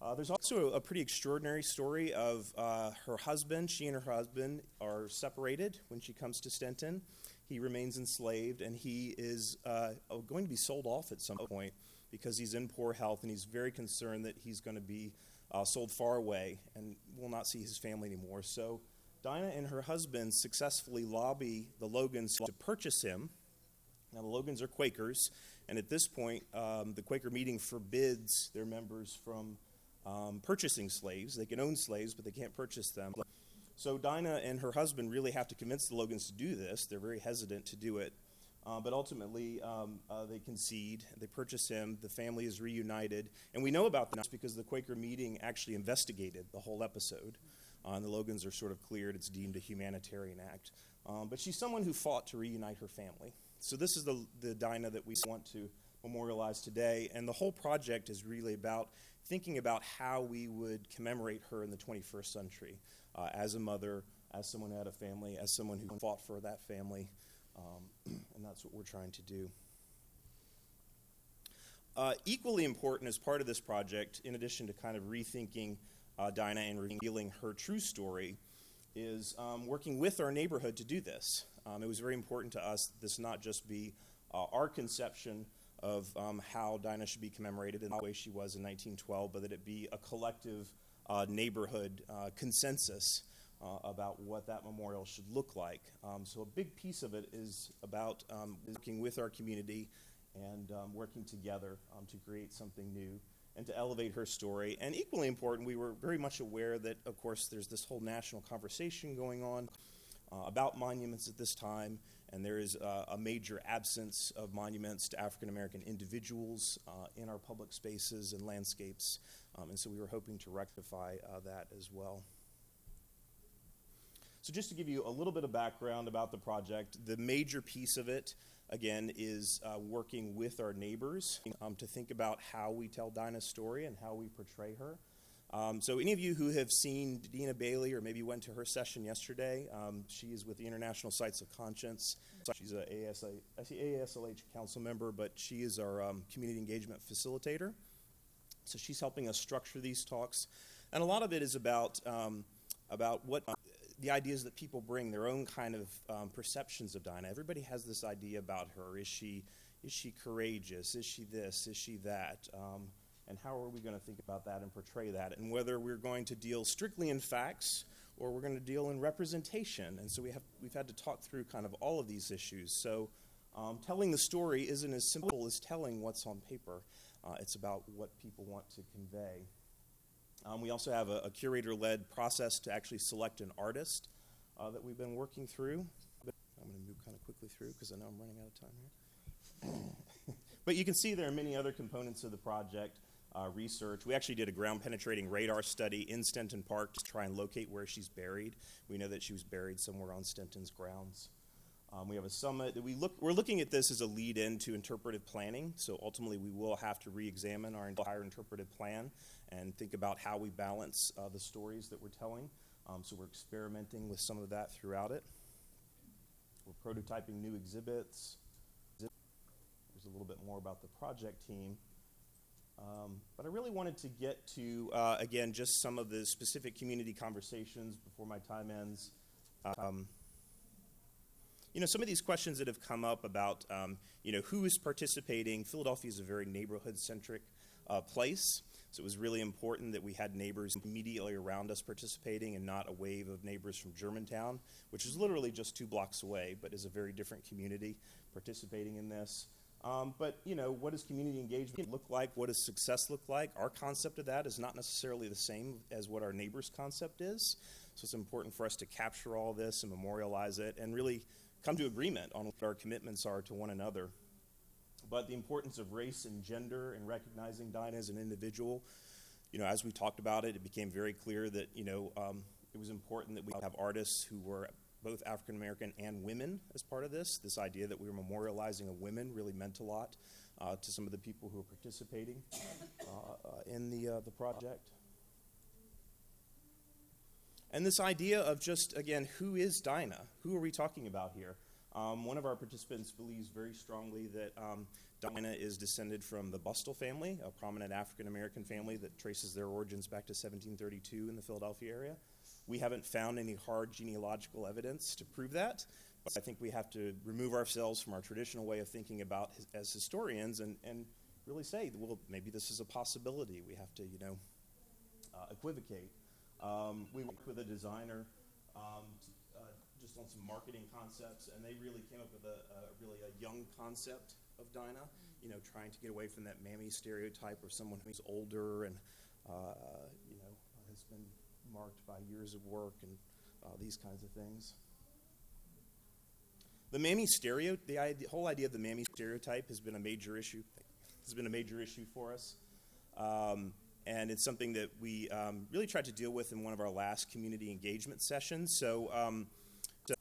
[SPEAKER 3] Uh, there's also a, a, pretty extraordinary story of uh, her husband. She and her husband are separated when she comes to Stenton. He remains enslaved, and he is uh, going to be sold off at some point because he's in poor health, and he's very concerned that he's going to be uh, sold far away and will not see his family anymore. So Dinah and her husband successfully lobby the Logans to purchase him. Now, the Logans are Quakers, and at this point, um, the Quaker meeting forbids their members from um, purchasing slaves. They can own slaves, but they can't purchase them. So Dinah and her husband really have to convince the Logans to do this. They're very hesitant to do it. Uh, but ultimately, um, uh, they concede. They purchase him. The family is reunited. And we know about this because the Quaker meeting actually investigated the whole episode. Uh, and the Logans are sort of cleared. It's deemed a humanitarian act. Um, but she's someone who fought to reunite her family. So this is the, the Dinah that we want to memorialize today. And the whole project is really about thinking about how we would commemorate her in the 21st century uh, as a mother, as someone who had a family, as someone who fought for that family. Um, that's what we're trying to do. Uh, equally important as part of this project, in addition to kind of rethinking uh, Dinah and revealing her true story, is um, working with our neighborhood to do this. Um, it was very important to us that this not just be uh, our conception of um, how Dinah should be commemorated in the way she was in 1912, but that it be a collective uh, neighborhood uh, consensus uh, about what that memorial should look like. Um, so, a big piece of it is about um, working with our community and um, working together um, to create something new and to elevate her story. And equally important, we were very much aware that, of course, there's this whole national conversation going on uh, about monuments at this time, and there is uh, a major absence of monuments to African American individuals uh, in our public spaces and landscapes. Um, and so we were hoping to rectify uh, that as well. So, just to give you a little bit of background about the project, the major piece of it, again, is uh, working with our neighbors um, to think about how we tell Dinah's story and how we portray her. Um, so, any of you who have seen Dina Bailey or maybe went to her session yesterday, um, she is with the International Sites of Conscience. She's a ASA, AASLH council member, but she is our um, community engagement facilitator. So, she's helping us structure these talks. And a lot of it is about, um, about what the ideas that people bring, their own kind of um, perceptions of Dinah. Everybody has this idea about her. Is she is she courageous? Is she this? Is she that? Um, and how are we going to think about that and portray that? And whether we're going to deal strictly in facts or we're going to deal in representation. And so we have we've had to talk through kind of all of these issues. So um, telling the story isn't as simple as telling what's on paper. Uh, it's about what people want to convey. Um, we also have a, a curator led process to actually select an artist uh, that we've been working through. I'm going to move kind of quickly through because I know I'm running out of time here. but you can see there are many other components of the project. Uh, research. We actually did a ground penetrating radar study in Stenton Park to try and locate where she's buried. We know that she was buried somewhere on Stenton's grounds. Um, we have a summit that we look. We're looking at this as a lead in to interpretive planning. So ultimately, we will have to re-examine our entire interpretive plan and think about how we balance uh, the stories that we're telling. Um, so we're experimenting with some of that throughout it. We're prototyping new exhibits. There's a little bit more about the project team. Um, but I really wanted to get to, uh, again, just some of the specific community conversations before my time ends. Um, you know, some of these questions that have come up about, um, you know, who is participating. Philadelphia is a very neighborhood centric uh, place. So it was really important that we had neighbors immediately around us participating and not a wave of neighbors from Germantown, which is literally just two blocks away, but is a very different community participating in this. Um, but, you know, what does community engagement look like? What does success look like? Our concept of that is not necessarily the same as what our neighbor's concept is. So it's important for us to capture all this and memorialize it and really come to agreement on what our commitments are to one another but the importance of race and gender and recognizing Dinah as an individual. You know, as we talked about it, it became very clear that, you know, um, it was important that we have artists who were both African American and women as part of this. This idea that we were memorializing a women really meant a lot uh, to some of the people who were participating uh, uh, in the, uh, the project. And this idea of just, again, who is Dinah? Who are we talking about here? Um, one of our participants believes very strongly that um, Dinah is descended from the Bustill family, a prominent African American family that traces their origins back to 1732 in the Philadelphia area. We haven't found any hard genealogical evidence to prove that, but I think we have to remove ourselves from our traditional way of thinking about his, as historians and, and really say, well, maybe this is a possibility. We have to, you know, uh, equivocate. Um, we worked with a designer um, just on some marketing concepts, and they really came up with a, a really a young concept of Dinah. You know, trying to get away from that mammy stereotype of someone who's older and uh, you know has been marked by years of work and uh, these kinds of things. The mammy stereotype, the, whole idea of the mammy stereotype has been a major issue. Has been a major issue for us. Um, and it's something that we um, really tried to deal with in one of our last community engagement sessions. So, um,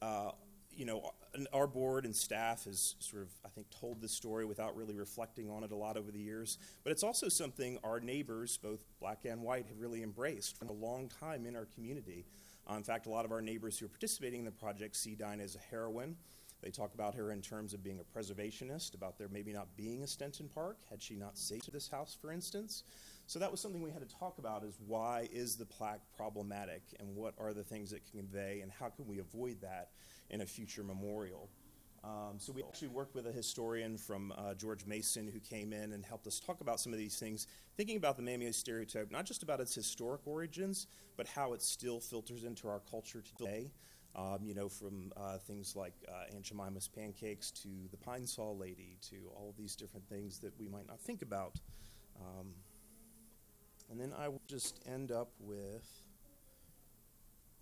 [SPEAKER 3] uh, you know, our board and staff has sort of, I think, told this story without really reflecting on it a lot over the years. But it's also something our neighbors, both black and white, have really embraced for a long time in our community. Uh, in fact, a lot of our neighbors who are participating in the project see Dinah as a heroine. They talk about her in terms of being a preservationist, about there maybe not being a Stenton Park had she not saved this house, for instance. So that was something we had to talk about is why is the plaque problematic and what are the things it can convey and how can we avoid that in a future memorial. Um, so we actually worked with a historian from uh, George Mason who came in and helped us talk about some of these things, thinking about the mammy stereotype, not just about its historic origins, but how it still filters into our culture today. Um, you know, from uh, things like uh, Aunt Jemima's pancakes to the Pine Sol lady to all these different things that we might not think about. Um, and then I will just end up with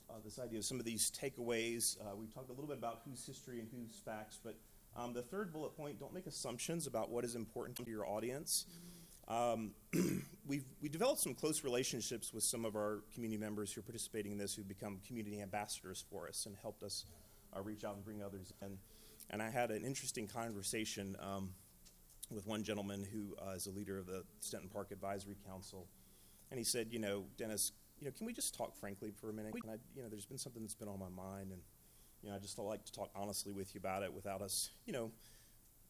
[SPEAKER 3] uh, this idea of some of these takeaways. Uh, we talked a little bit about whose history and whose facts, but um, the third bullet point don't make assumptions about what is important to your audience. Um, we've we developed some close relationships with some of our community members who are participating in this, who've become community ambassadors for us and helped us uh, reach out and bring others in. And I had an interesting conversation um, with one gentleman who uh, is a leader of the Stenton Park Advisory Council, and he said, "You know, Dennis, you know, can we just talk frankly for a minute? And I, you know, there's been something that's been on my mind, and you know, I just like to talk honestly with you about it without us, you know."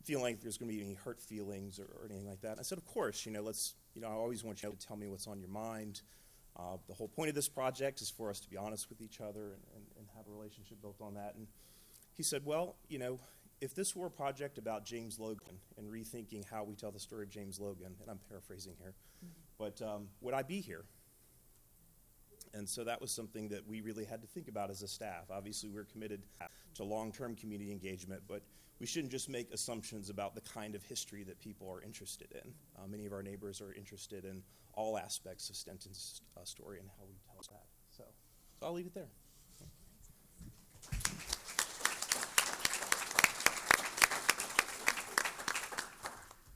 [SPEAKER 3] feeling like there's going to be any hurt feelings or, or, anything like that. I said, of course, you know, let's, you know, I always want you to tell me what's on your mind. Uh, the whole point of this project is for us to be honest with each other and, and, and, have a relationship built on that. And he said, well, you know, if this were a project about James Logan and rethinking how we tell the story of James Logan, and I'm paraphrasing here, mm-hmm. But um, would I be here? And so that was something that we really had to think about as a staff. Obviously, we're committed to long term community engagement, but we shouldn't just make assumptions about the kind of history that people are interested in. Uh, many of our neighbors are interested in all aspects of Stenton's uh, story and how we tell that. So, so I'll leave it there.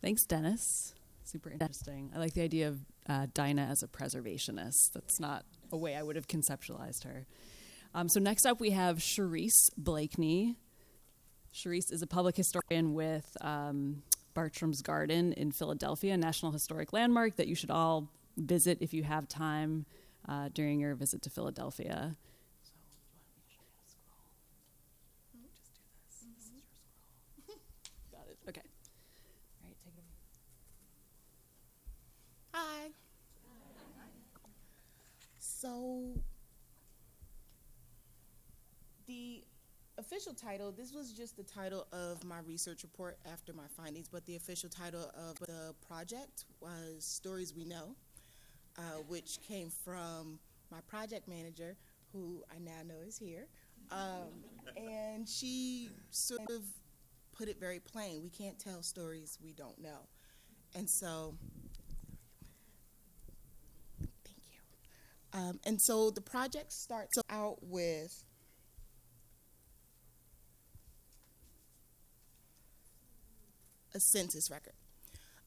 [SPEAKER 1] Thanks, Dennis. Super interesting. I like the idea of uh, Dinah as a preservationist. That's not a way I would have conceptualized her. Um, so next up, we have Charisse Blakeney. Charisse is a public historian with um, Bartram's Garden in Philadelphia, a National Historic Landmark that you should all visit if you have time uh, during your visit to Philadelphia. Got it. Okay. All right, take it away.
[SPEAKER 4] Hi. So, the official title, this was just the title of my research report after my findings, but the official title of the project was Stories We Know, uh, which came from my project manager, who I now know is here. Um, and she sort of put it very plain we can't tell stories we don't know. And so, thank you. Um, and so the project starts out with a census record.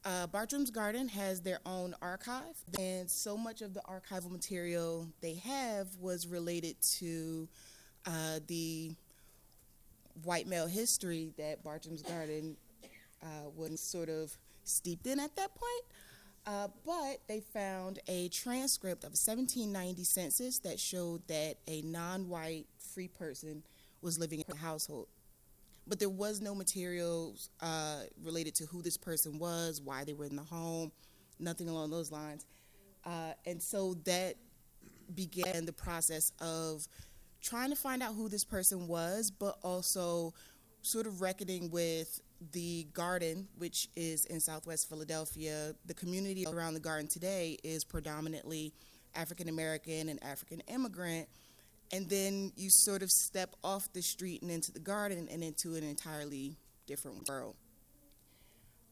[SPEAKER 4] Uh, Bartram's Garden has their own archive, and so much of the archival material they have was related to uh, the white male history that Bartram's Garden uh, was sort of steeped in at that point. Uh, but they found a transcript of a 1790 census that showed that a non white free person was living in the household but there was no materials uh, related to who this person was, why they were in the home, nothing along those lines. Uh, and so that began the process of trying to find out who this person was, but also sort of reckoning with the garden, which is in southwest Philadelphia. The community around the garden today is predominantly African American and African immigrant and then you sort of step off the street and into the garden and into an entirely different world.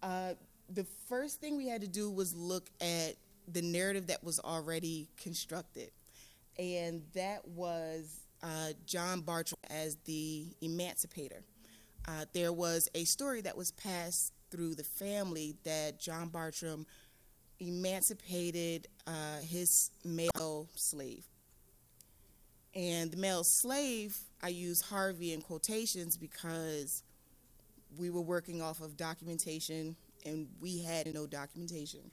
[SPEAKER 4] Uh, the first thing we had to do was look at the narrative that was already constructed, and that was uh, John Bartram as the emancipator. Uh, there was a story that was passed through the family that John Bartram emancipated uh, his male slave. And the male slave, I use Harvey in quotations because we were working off of documentation and we had no documentation.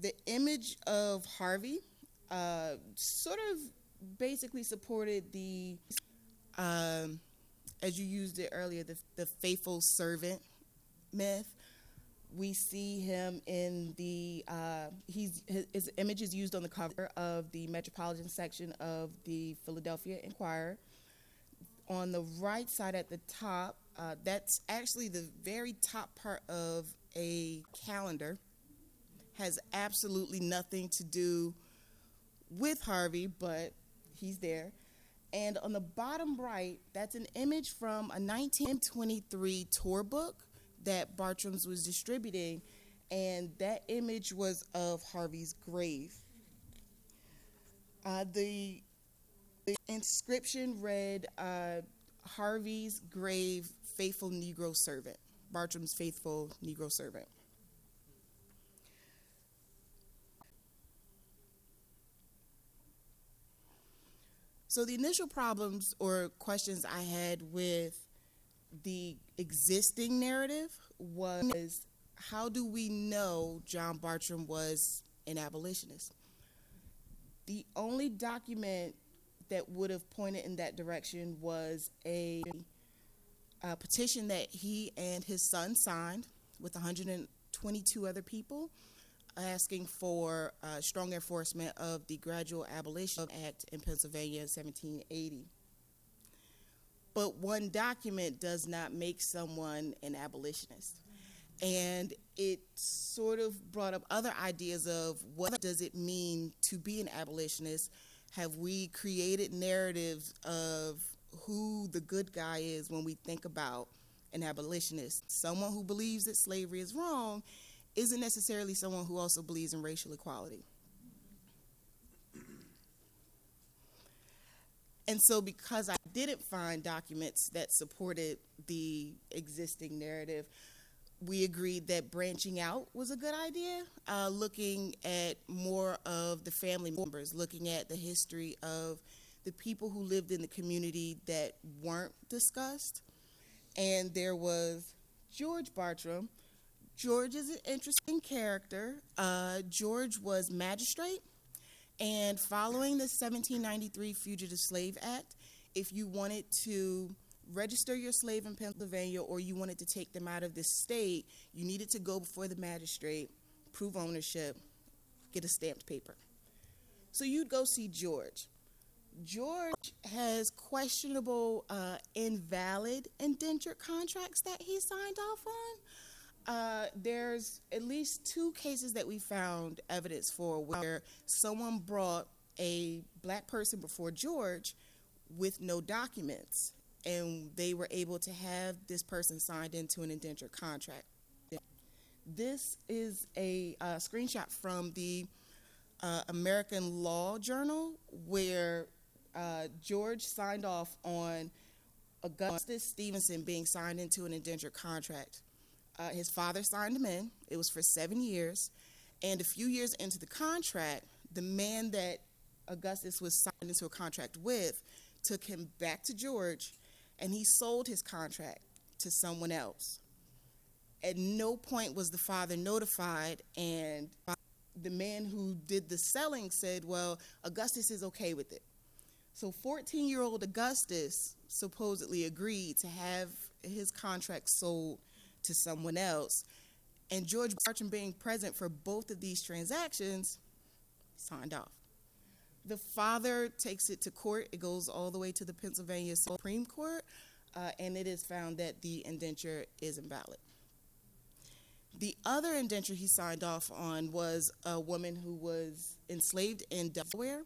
[SPEAKER 4] The image of Harvey uh, sort of basically supported the, um, as you used it earlier, the, the faithful servant myth. we see him in the uh, he's his, his, image is used on the cover of the metropolitan section of the Philadelphia Inquirer. On the right side at the top, uh, that's actually the very top part of a calendar. Has absolutely nothing to do with Harvey, but he's there. And on the bottom right, that's an image from a 1923 tour book that Bartram's was distributing, and that image was of Harvey's grave. Uh, the, the, inscription read uh, Harvey's grave, faithful Negro servant, Bartram's faithful Negro servant. So, the initial problems or questions I had with the existing narrative was how do we know John Bartram was an abolitionist? The only document that would have pointed in that direction was a, a petition that he and his son signed with 122 other people asking for uh, strong enforcement of the Gradual Abolition Act in Pennsylvania in 1780 but one document does not make someone an abolitionist. And it sort of brought up other ideas of what does it mean to be an abolitionist? Have we created narratives of who the good guy is when we think about an abolitionist? Someone who believes that slavery is wrong isn't necessarily someone who also believes in racial equality. And so, because I didn't find documents that supported the existing narrative, we agreed that branching out was a good idea, uh, looking at more of the family members, looking at the history of the people who lived in the community that weren't discussed. And there was George Bartram. George is an interesting character. Uh, George was magistrate and following the 1793 Fugitive Slave Act, if you wanted to register your slave in Pennsylvania or you wanted to take them out of the state, you needed to go before the magistrate, prove ownership, get a stamped paper. So you'd go see George. George has questionable, uh, invalid indentured contracts that he signed off on. Uh, there's at least two cases that we found evidence for where someone brought a black person before George with no documents, and they were able to have this person signed into an indentured contract. This is a uh, screenshot from the uh, American Law Journal where uh, George signed off on Augustus Stevenson being signed into an indentured contract. Uh, his father signed him in. It was for seven years. And a few years into the contract, the man that Augustus was signed into a contract with took him back to George and he sold his contract to someone else. At no point was the father notified, and the man who did the selling said, Well, Augustus is okay with it. So 14 year old Augustus supposedly agreed to have his contract sold to someone else. And George Bartram being present for both of these transactions signed off. The father takes it to court. It goes all the way to the Pennsylvania Supreme Court, uh, and it is found that the indenture is invalid. The other indenture he signed off on was a woman who was enslaved in Delaware.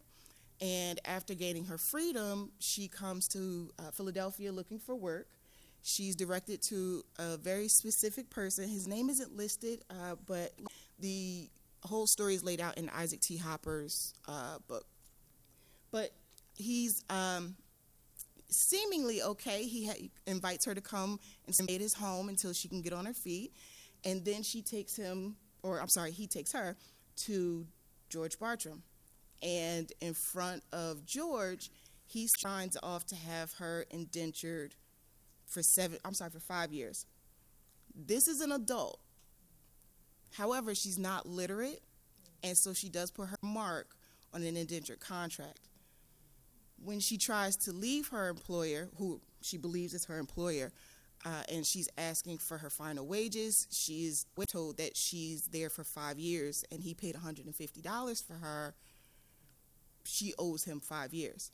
[SPEAKER 4] And after gaining her freedom, she comes to uh, Philadelphia looking for work. She's directed to a very specific person. His name isn't listed, uh, but the whole story is laid out in Isaac T. Hopper's uh, book. But he's um, seemingly okay. He ha- invites her to come and stay at his home until she can get on her feet. And then she takes him, or I'm sorry, he takes her to George Bartram. And in front of George, he signs off to have her indentured for seven, I'm sorry, for five years. This is an adult. However, she's not literate, and so she does put her mark on an indentured contract. When she tries to leave her employer, who she believes is her employer, uh, and she's asking for her final wages. She is told that she's there for five years, and he paid $150 for her. She owes him five years.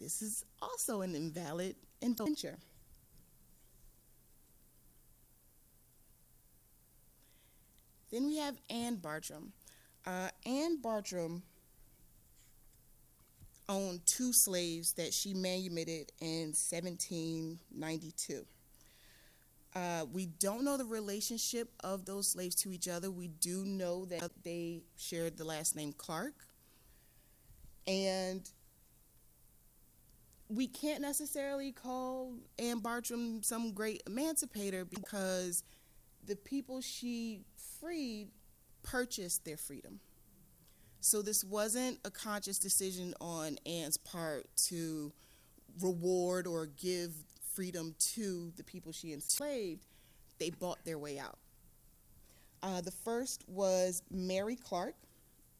[SPEAKER 4] This is also an invalid indenture. Then we have Anne Bartram. Uh, Anne Bartram owned two slaves that she manumitted in 1792. Uh, we don't know the relationship of those slaves to each other. We do know that they shared the last name Clark. And we can't necessarily call Anne Bartram some great emancipator because the people she freed purchased their freedom. So this wasn't a conscious decision on Anne's part to reward or give freedom to the people she enslaved. They bought their way out. Uh, the first was Mary Clark,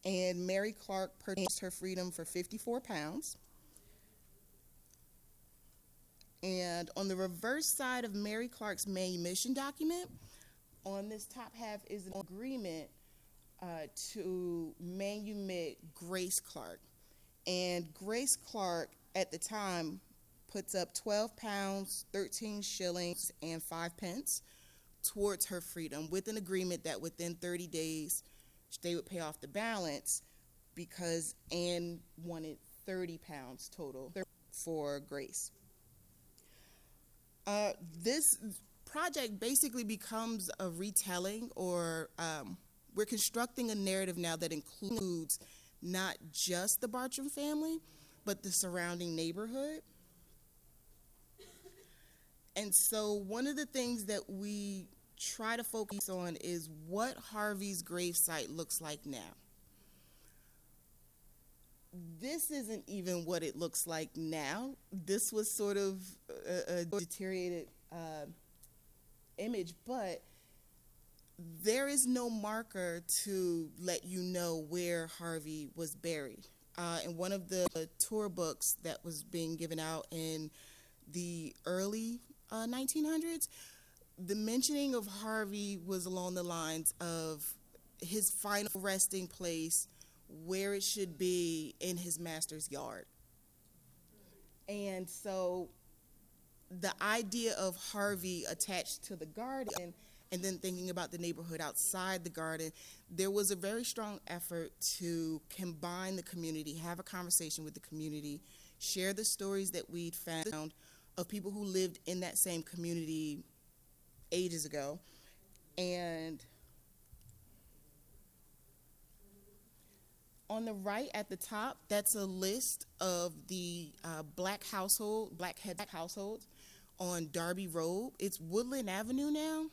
[SPEAKER 4] and Mary Clark purchased her freedom for 54 pounds. And on the reverse side of Mary Clark's manumission document, on this top half is an agreement uh, to manumit Grace Clark. And Grace Clark at the time puts up 12 pounds, 13 shillings, and 5 pence towards her freedom with an agreement that within 30 days they would pay off the balance because Anne wanted 30 pounds total for Grace. Uh, this project basically becomes a retelling or um, we're constructing a narrative now that includes not just the Bartram family, but the surrounding neighborhood. And so, one of the things that we try to focus on is what Harvey's gravesite looks like now. This isn't even what it looks like now. This was sort of a, a deteriorated uh, image, but there is no marker to let you know where Harvey was buried. Uh, in one of the tour books that was being given out in the early uh, 1900s, the mentioning of Harvey was along the lines of his final resting place, where it should be in his master's yard. And so the idea of Harvey attached to the garden and then thinking about the neighborhood outside the garden, there was a very strong effort to combine the community, have a conversation with the community, share the stories that we'd found of people who lived in that same community ages ago. And on the right at the top, that's a list of the uh, black household, black head households on Darby Road. It's Woodland Avenue now.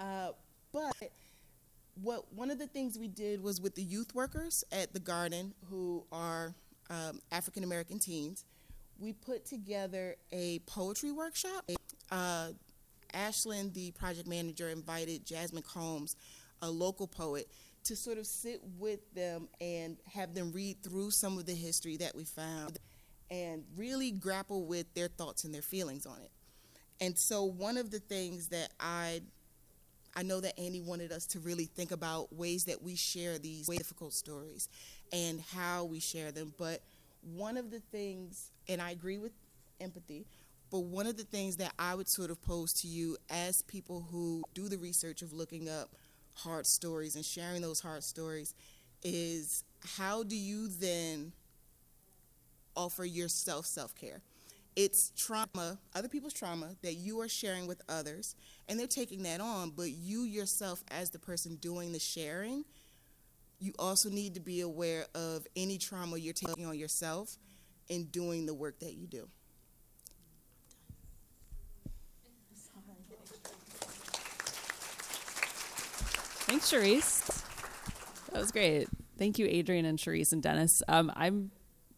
[SPEAKER 4] Uh, but what one of the things we did was with the youth workers at the garden, who are um, African American teens, we put together a poetry workshop. Uh, Ashlyn, the project manager, invited Jasmine Combs, a local poet, to sort of sit with them and have them read through some of the history that we found and really grapple with their thoughts and their feelings on it. And so, one of the things that I I know that Annie wanted us to really think about ways that we share these difficult stories and how we share them. But one of the things, and I agree with empathy, but one of the things that I would sort of pose to you as people who do the research of looking up hard stories and sharing those hard stories is how do you then offer yourself self care? it's trauma, other people's trauma that you are sharing with others, and they're taking that on, but you yourself, as the person doing the sharing, you also need to be aware of any trauma you're taking on yourself in doing the work that you do.
[SPEAKER 1] Thanks, Cherise. That was great. Thank you, Adrienne and Cherise and Dennis. Um, I'm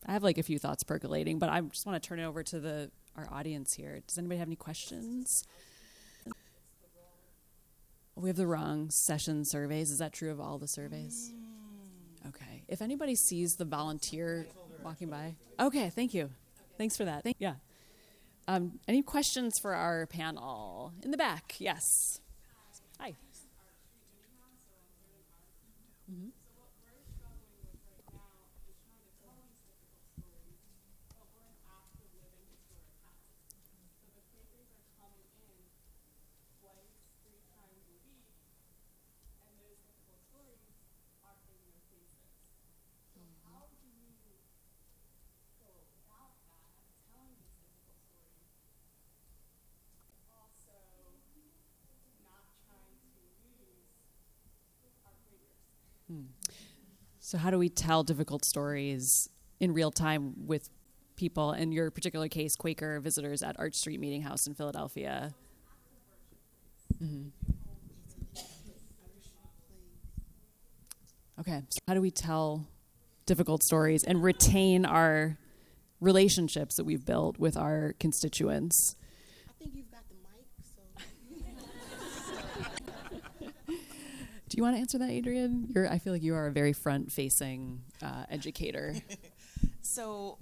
[SPEAKER 1] I have like a few thoughts percolating, but I just want to turn it over to the our audience here. Does anybody have any questions? We have the wrong session surveys. Is that true of all the surveys? Okay. If anybody sees the volunteer walking by, okay, thank you. Thanks for that. Thank, yeah. Um, any questions for our panel? In the back, yes. Hi. Mm-hmm. So, how do we tell difficult stories in real time with people, in your particular case, Quaker visitors at Arch Street Meeting House in Philadelphia? Mm-hmm. Okay, so how do we tell difficult stories and retain our relationships that we've built with our constituents? Do you want to answer that, Adrienne? You're, I feel like you are a very front facing uh, educator.
[SPEAKER 2] so,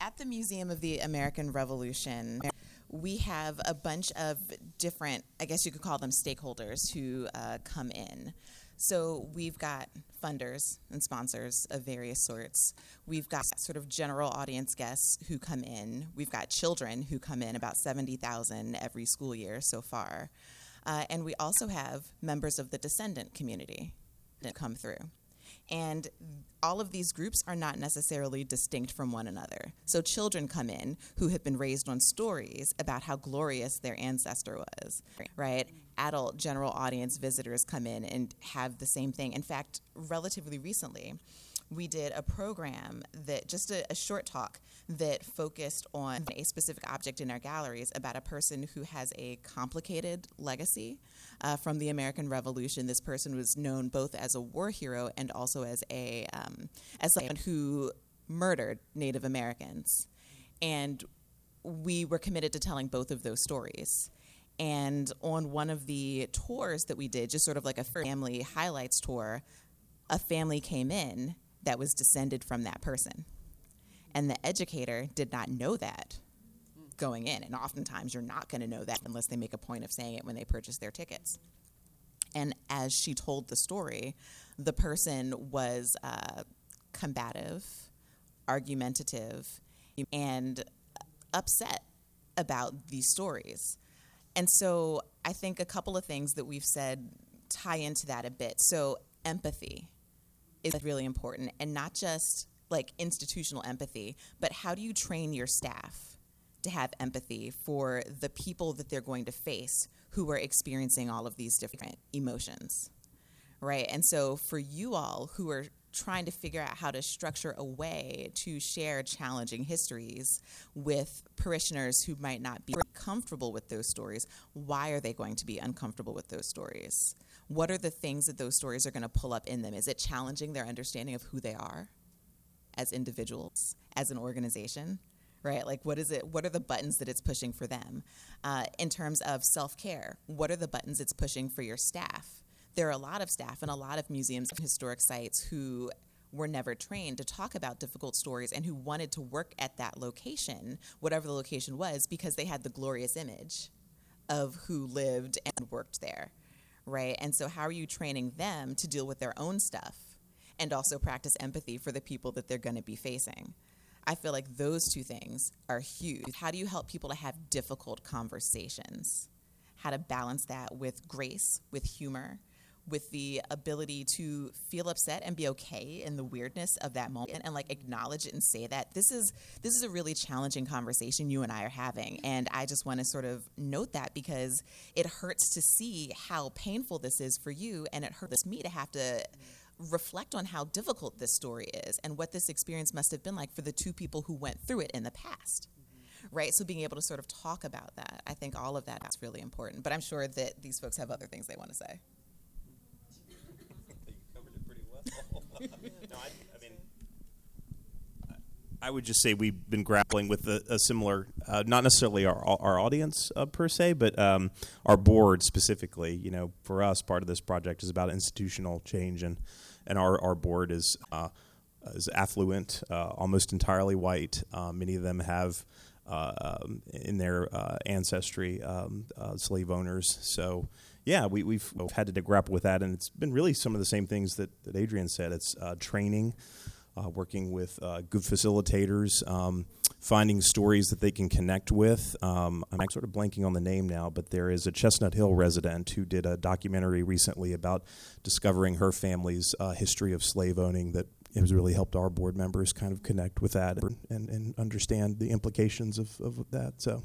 [SPEAKER 2] at the Museum of the American Revolution, we have a bunch of different, I guess you could call them stakeholders, who uh, come in. So we've got funders and sponsors of various sorts. We've got sort of general audience guests who come in. We've got children who come in, about 70,000 every school year so far. Uh, and we also have members of the descendant community that come through. And all of these groups are not necessarily distinct from one another. So children come in who have been raised on stories about how glorious their ancestor was, right? Adult general audience visitors come in and have the same thing. In fact, relatively recently, we did a program that just a, a, short talk that focused on a specific object in our galleries about a person who has a complicated legacy uh, from the American Revolution. This person was known both as a war hero and also as a um, as someone who murdered Native Americans, and we were committed to telling both of those stories. And on one of the tours that we did, just sort of like a family highlights tour, a family came in that was descended from that person. And the educator did not know that going in. And oftentimes you're not going to know that unless they make a point of saying it when they purchase their tickets. And as she told the story, the person was uh, combative, argumentative, and upset about these stories. And so I think a couple of things that we've said tie into that a bit. So, empathy is really important and not just like institutional empathy, but how do you train your staff to have empathy for the people that they're going to face who are experiencing all of these different emotions? Right? And so for you all who are trying to figure out how to structure a way to share challenging histories with parishioners who might not be comfortable with those stories, why are they going to be uncomfortable with those stories? What are the things that those stories are going to pull up in them? Is it challenging their understanding of who they are as individuals, as an organization? Right? Like, what is it? What are the buttons that it's pushing for them? Uh, in terms of self care, what are the buttons it's pushing for your staff? There are a lot of staff and a lot of museums and historic sites who were never trained to talk about difficult stories and who wanted to work at that location, whatever the location was, because they had the glorious image of who lived and worked there right? And so, how are you training them to deal with their own stuff and also practice empathy for the people that they're going to be facing? I feel like those two things are huge. How do you help people to have difficult conversations? How to balance that with grace, with humor, with the ability to feel upset and be okay in the weirdness of that moment and, and, like acknowledge it and say that this is this is a really challenging conversation you and I are having and I just want to sort of note that because it hurts to see how painful this is for you and it hurts me to have to reflect on how difficult this story is and what this experience must have been like for the two people who went through it in the past right? So being able to sort of talk about that, I think all of that is really important. But I'm sure that these folks have other things they want to say.
[SPEAKER 3] I, would just say we've been grappling with a, a similar, uh, not necessarily our our audience uh, per se, but um, our board specifically. You know, for us, part of this project is about institutional change, and and our our board is. Uh, is affluent, uh, almost entirely white. Uh, many of them have uh, um, in their ancestry, um, slave owners. So, yeah, we, we've had to grapple with that, and it's been really some of the same things that, that Adrienne said. It's uh, training, uh, working with uh, good facilitators, um, finding stories that they can connect with. Um, I'm sort of blanking on the name now, but there is a Chestnut Hill resident who did a documentary recently about discovering her family's history of slave owning that it has really helped our board members kind of connect with that and, and understand the implications of, of that. So.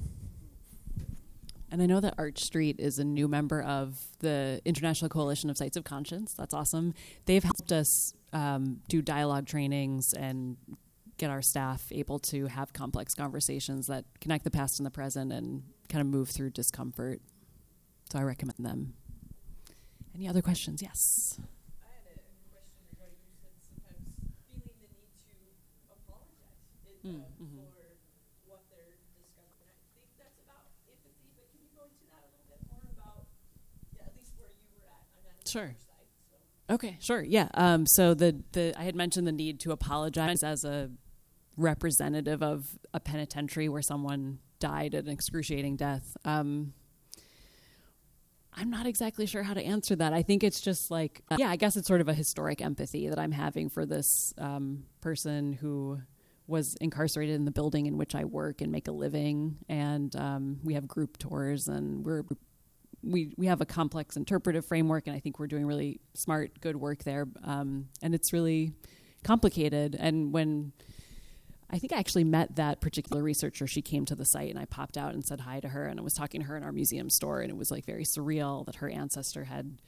[SPEAKER 1] And I know that Arch Street is a new member of the International Coalition of Sites of Conscience. That's awesome. They've helped us um, do dialogue trainings and get our staff able to have complex conversations that connect the past and the present and kind of move through discomfort. So I recommend them. Any other questions? Yes.
[SPEAKER 5] mm, mm-hmm. for what they're discovering. I think that's about empathy, but can you go into that a little bit more about, yeah, at least where you were at?
[SPEAKER 1] Sure. Okay, sure. Yeah. Um, so the the I had mentioned the need to apologize as a representative of a penitentiary where someone died an excruciating death. Um, I'm not exactly sure how to answer that. I think it's just like, uh, yeah, I guess it's sort of a historic empathy that I'm having for this um, person who was incarcerated in the building in which I work and make a living. And um, we have group tours, and we're we we have a complex interpretive framework, and I think we're doing really smart, good work there. Um, and it's really complicated. And when I think I actually met that particular researcher. She came to the site and I popped out and said hi to her and I was talking to her in our museum store and it was like very surreal that her ancestor had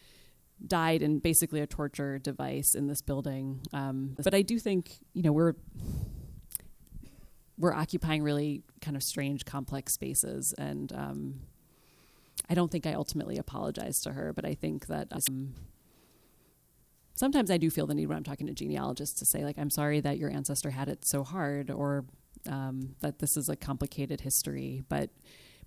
[SPEAKER 1] died in basically a torture device in this building. Um, but I do think, you know, we're we're occupying really kind of strange, complex spaces. And um, I don't think I ultimately apologized to her, but I think that um, sometimes I do feel the need when I'm talking to genealogists to say, like, I'm sorry that your ancestor had it so hard, or um, that this is a complicated history. But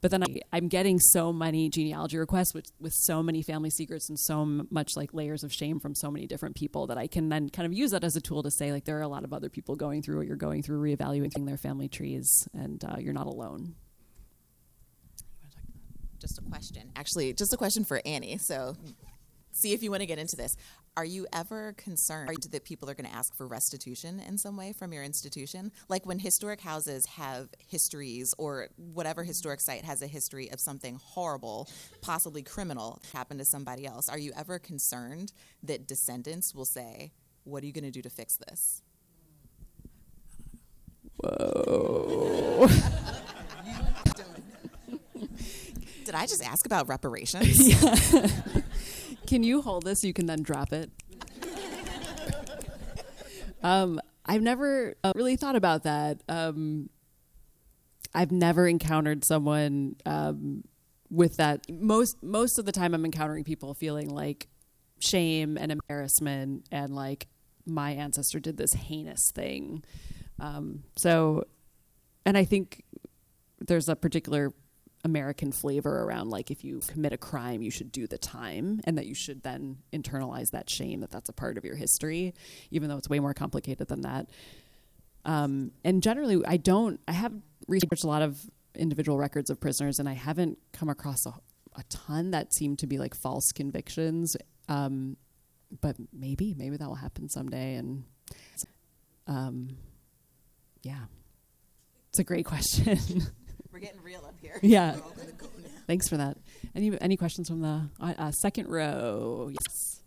[SPEAKER 1] but then I, am getting so many genealogy requests with, with so many family secrets and so much like layers of shame from so many different people that I can then kind of use that as a tool to say like there are a lot of other people going through what you're going through, reevaluating their family trees, and uh, you're not alone.
[SPEAKER 2] Just a question, actually, just a question for Annie. So see if you want to get into this. Are you ever concerned that people are going to ask for restitution in some way from your institution? Like when historic houses have histories, or whatever historic site has a history of something horrible, possibly criminal, happened to somebody else. Are you ever concerned that descendants will say, What are you going to do to fix this?
[SPEAKER 1] Whoa.
[SPEAKER 2] Did I just ask about reparations?
[SPEAKER 1] Yeah. Can you hold this? You can then drop it. um, I've never uh, really thought about that. Um, I've never encountered someone um, with that. Most most of the time, I'm encountering people feeling like shame and embarrassment, and like my ancestor did this heinous thing. Um, so, and I think there's a particular American flavor around like if you commit a crime, you should do the time, and that you should then internalize that shame that that's a part of your history, even though it's way more complicated than that. Um, and generally, I don't. I have researched a lot of individual records of prisoners, and I haven't come across a, a ton that seem to be like false convictions. Um, but maybe, maybe that will happen someday. And um, yeah, it's a great question.
[SPEAKER 2] We're getting real up here.
[SPEAKER 1] Yeah. Thanks for that. Any any questions from the uh, uh, second row? Yes.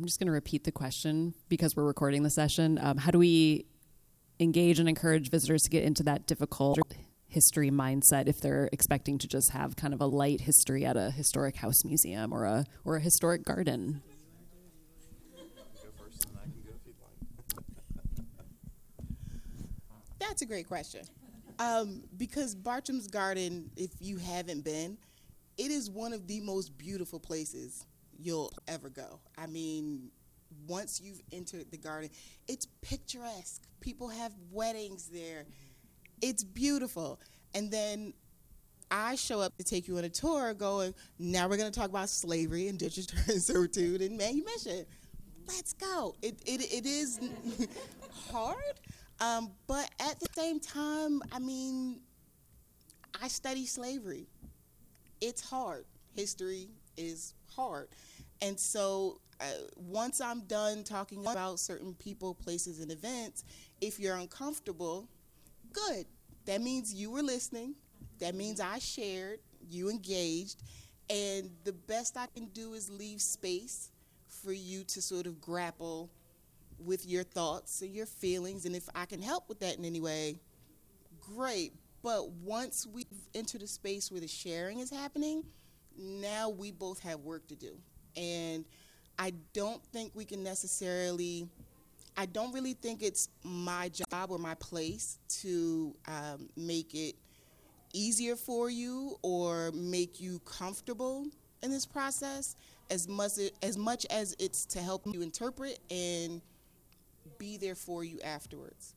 [SPEAKER 1] I'm just going to repeat the question because we're recording the session. Um, how do we engage and encourage visitors to get into that difficult history mindset if they're expecting to just have kind of a light history at a historic house museum or a or a historic garden?
[SPEAKER 4] That's a great question. Um, because Bartram's Garden, if you haven't been, it is one of the most beautiful places you'll ever go. I mean, once you've entered the garden, it's picturesque. People have weddings there. It's beautiful. And then I show up to take you on a tour going, now we're going to talk about slavery, and indentured servitude, and manumission. Let's go. It, it, it is hard, um, but at the same time, I mean, I study slavery. It's hard. History is hard. And so uh, once I'm done talking about certain people, places, and events, if you're uncomfortable, good. That means you were listening. That means I shared, you engaged. And the best I can do is leave space for you to sort of grapple with your thoughts and your feelings. And if I can help with that in any way, great. But once we've entered a space where the sharing is happening, now we both have work to do. And I don't think we can necessarily, I don't really think it's my job or my place to um, make it easier for you or make you comfortable in this process as much as much as it's to help you interpret and be there for you afterwards.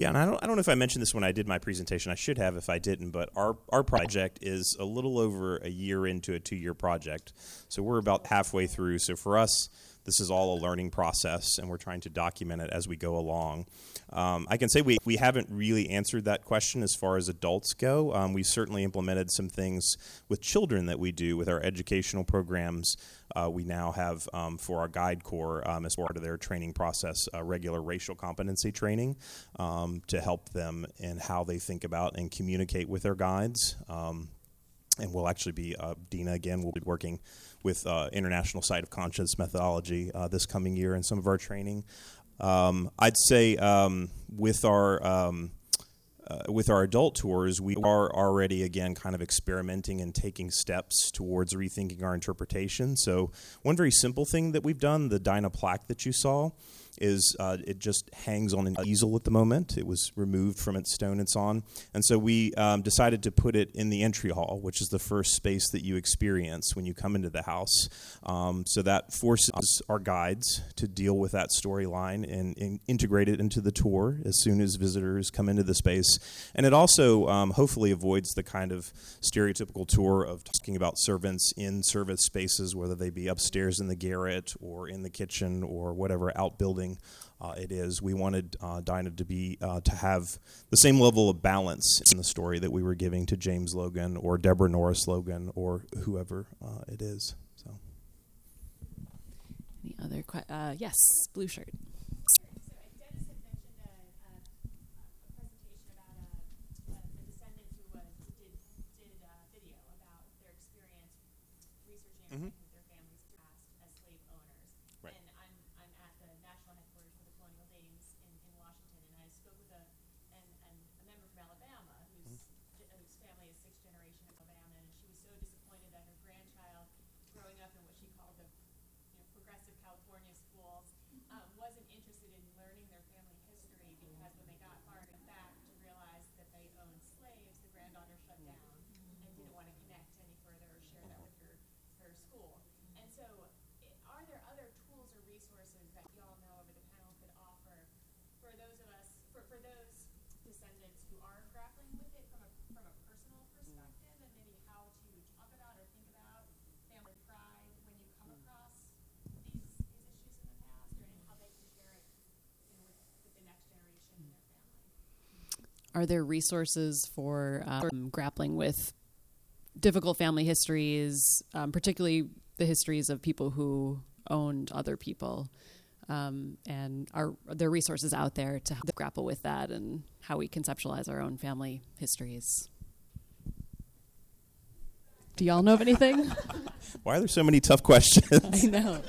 [SPEAKER 3] Yeah, and I don't, I don't know if I mentioned this when I did my presentation. I should have if I didn't, but our, our project is a little over a year into a two year project. So we're about halfway through. So for us, this is all a learning process, and we're trying to document it as we go along. Um, I can say we, we haven't really answered that question as far as adults go. Um, we've certainly implemented some things with children that we do with our educational programs. Uh, we now have um, for our guide corps, um, as part of their training process, uh, regular racial competency training um, to help them in how they think about and communicate with their guides. Um, and we'll actually be, uh, Dina again, We'll be working with uh, International Site of Conscience methodology uh, this coming year in some of our training. Um, I'd say um, with our um, uh, with our adult tours, we are already again kind of experimenting and taking steps towards rethinking our interpretation. So, one very simple thing that we've done, the Dinah plaque that you saw, is uh, it just hangs on an easel at the moment. It was removed from its stone it's on. And so we um, decided to put it in the entry hall, which is the first space that you experience when you come into the house. Um, so that forces our guides to deal with that storyline and, and, integrate it into the tour as soon as visitors come into the space. And it also um, hopefully avoids the kind of stereotypical tour of talking about servants in service spaces, whether they be upstairs in the garret or in the kitchen or whatever outbuilding uh, it is. We wanted uh, Dinah to be uh, to have the same level of balance in the story that we were giving to James Logan or Deborah Norris Logan or whoever uh, it is. So,
[SPEAKER 1] any other que- uh, yes, blue shirt.
[SPEAKER 6] So Dennis had mentioned a, a, a presentation about a, a, a descendant who was did did a video about their experience researching and
[SPEAKER 3] Mhm.
[SPEAKER 6] working with their families past as slave owners.
[SPEAKER 3] Right.
[SPEAKER 6] And I'm I'm at the national headquarters for the Colonial Dames in, in Washington, and I spoke with a and, and a member from Alabama whose ge- whose family is sixth generation of Alabama, and she was so disappointed that her grandchild, growing up in what she called the you know, progressive California schools, um, wasn't interested in learning their family history because when they got far enough back to realize that they owned slaves, the granddaughter shut down and didn't want to connect any further or share that with her, her school. And so, i- are there other tools or resources that y'all know of or the panel could offer for those of us, for, for those descendants who are grappling with it from a, from a personal perspective and maybe how to talk about or think about family pride when you come across these, these issues in the past or and how they can share it you know, with, with the next generation in their family?
[SPEAKER 1] Are there resources for um, grappling with difficult family histories, um, particularly the histories of people who owned other people. Um, and are there are resources out there to help grapple with that and how we conceptualize our own family histories? Do y'all know of anything?
[SPEAKER 3] Why are there so many tough questions?
[SPEAKER 1] I know.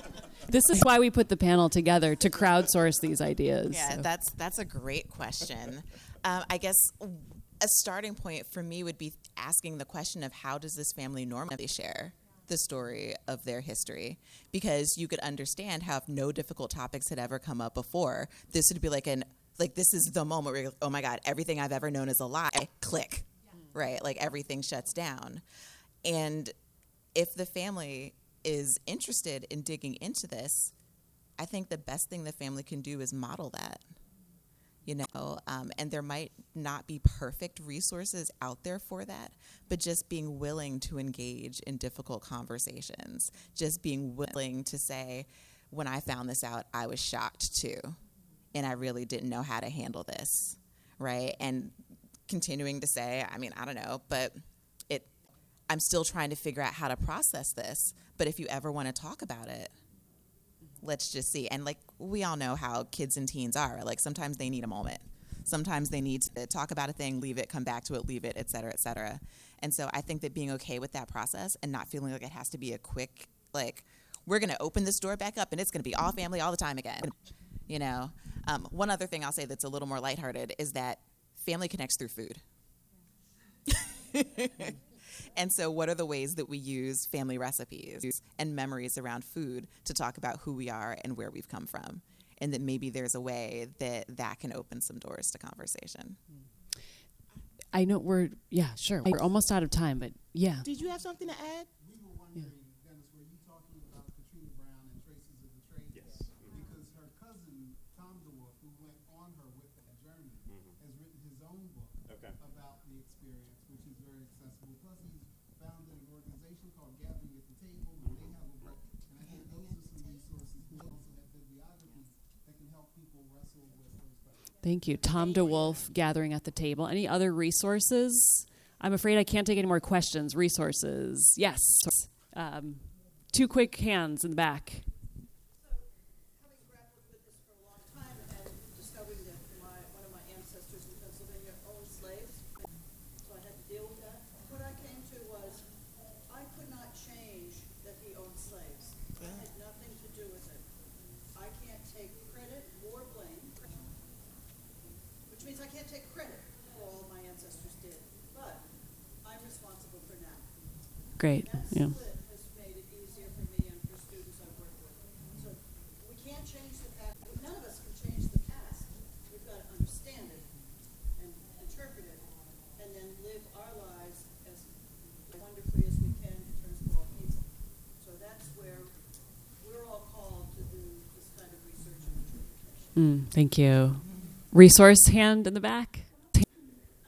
[SPEAKER 1] This is why we put the panel together to crowdsource these ideas.
[SPEAKER 2] Yeah,
[SPEAKER 1] so.
[SPEAKER 2] that's that's a great question. Um, I guess a starting point for me would be asking the question of how does this family normally share the story of their history? Because you could understand how if no difficult topics had ever come up before, this would be like an like this is the moment where you're, oh my god, everything I've ever known is a lie. Click, right? Like everything shuts down, and if the family is interested in digging into this, I think the best thing the family can do is model that. You know, um, and there might not be perfect resources out there for that, but just being willing to engage in difficult conversations, just being willing to say, when I found this out, I was shocked too, and I really didn't know how to handle this, right? And continuing to say, I mean, I don't know, but it, I'm still trying to figure out how to process this. But if you ever want to talk about it, let's just see. And like we all know how kids and teens are. Like sometimes they need a moment. Sometimes they need to talk about a thing, leave it, come back to it, leave it, et cetera, et cetera. And so I think that being okay with that process and not feeling like it has to be a quick, like, we're going to open this door back up and it's going to be all family all the time again. You know, um, one other thing I'll say that's a little more lighthearted is that family connects through food. And so, what are the ways that we use family recipes and memories around food to talk about who we are and where we've come from? And that maybe there's a way that that can open some doors to conversation.
[SPEAKER 1] I know we're yeah sure we're almost out of time, but yeah.
[SPEAKER 4] Did you have something to add?
[SPEAKER 7] We were wondering, Dennis, were you talking about Katrina Browne and Traces of Betrayal?
[SPEAKER 3] Yes.
[SPEAKER 7] Because her mm-hmm. cousin, Tom DeWolf, who went on her with that journey, mm-hmm. has written his own book
[SPEAKER 3] Okay.
[SPEAKER 7] about the experience, which is very accessible. Plus, he's founded an organization called Gathering at the Table, and they have a book. And I think those are some resources. We also have bibliographies that can help people wrestle with those questions.
[SPEAKER 1] Thank you, Tom DeWolf, gathering at the table. Any other resources? I'm afraid I can't take any more questions. Resources, yes. Um, two quick hands in the back.
[SPEAKER 5] So, having grappled with this for a long time and discovering that my, one of my ancestors in Pennsylvania owned slaves, so I had to deal with that. What I came to was, I could not change that he owned slaves. I had nothing to do with it. I can't take credit or blame, which means I can't take credit for all my ancestors did, but I'm responsible for now.
[SPEAKER 1] Great.
[SPEAKER 5] That
[SPEAKER 1] Yeah.
[SPEAKER 5] split has made it easier for me and for students I've worked with. So we can't change the past. None of us can change the past. We've got to understand it and interpret it, and then live our lives as wonderfully as we can in terms of all people. So that's where we're all called to do this kind of research and interpretation.
[SPEAKER 1] Mm, thank you. Resource hand in the back.
[SPEAKER 8] I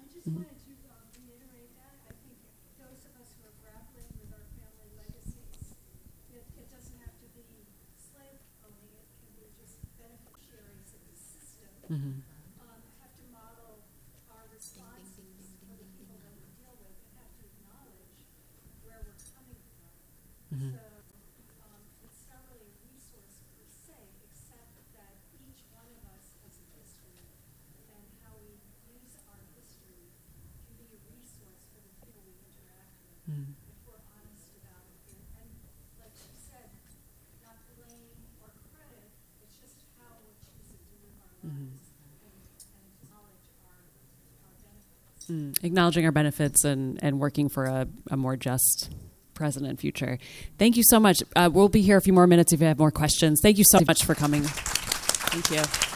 [SPEAKER 8] just wanted to uh, reiterate that. I think those of us who are grappling with our family legacies, it, it doesn't have to be slave owning, it can be just beneficiaries of the system,
[SPEAKER 1] Mhm.
[SPEAKER 8] um, have to model our responses for the people that we deal with and have to acknowledge where we're coming from. So, um, it's not really a resource per se, except that each one of us has a history, and how we use our history can be a resource for the people we interact with,
[SPEAKER 1] Mm.
[SPEAKER 8] if we're honest about it. And, and like she said, not blame or credit, it's just how we're choosing to live our
[SPEAKER 1] Mm-hmm.
[SPEAKER 8] lives and, and acknowledge our, our benefits.
[SPEAKER 1] Mm, acknowledging our benefits and, and working for a, a more just present and future. Thank you so much. Uh, we'll be here a few more minutes if you have more questions. Thank you so much for coming. Thank you.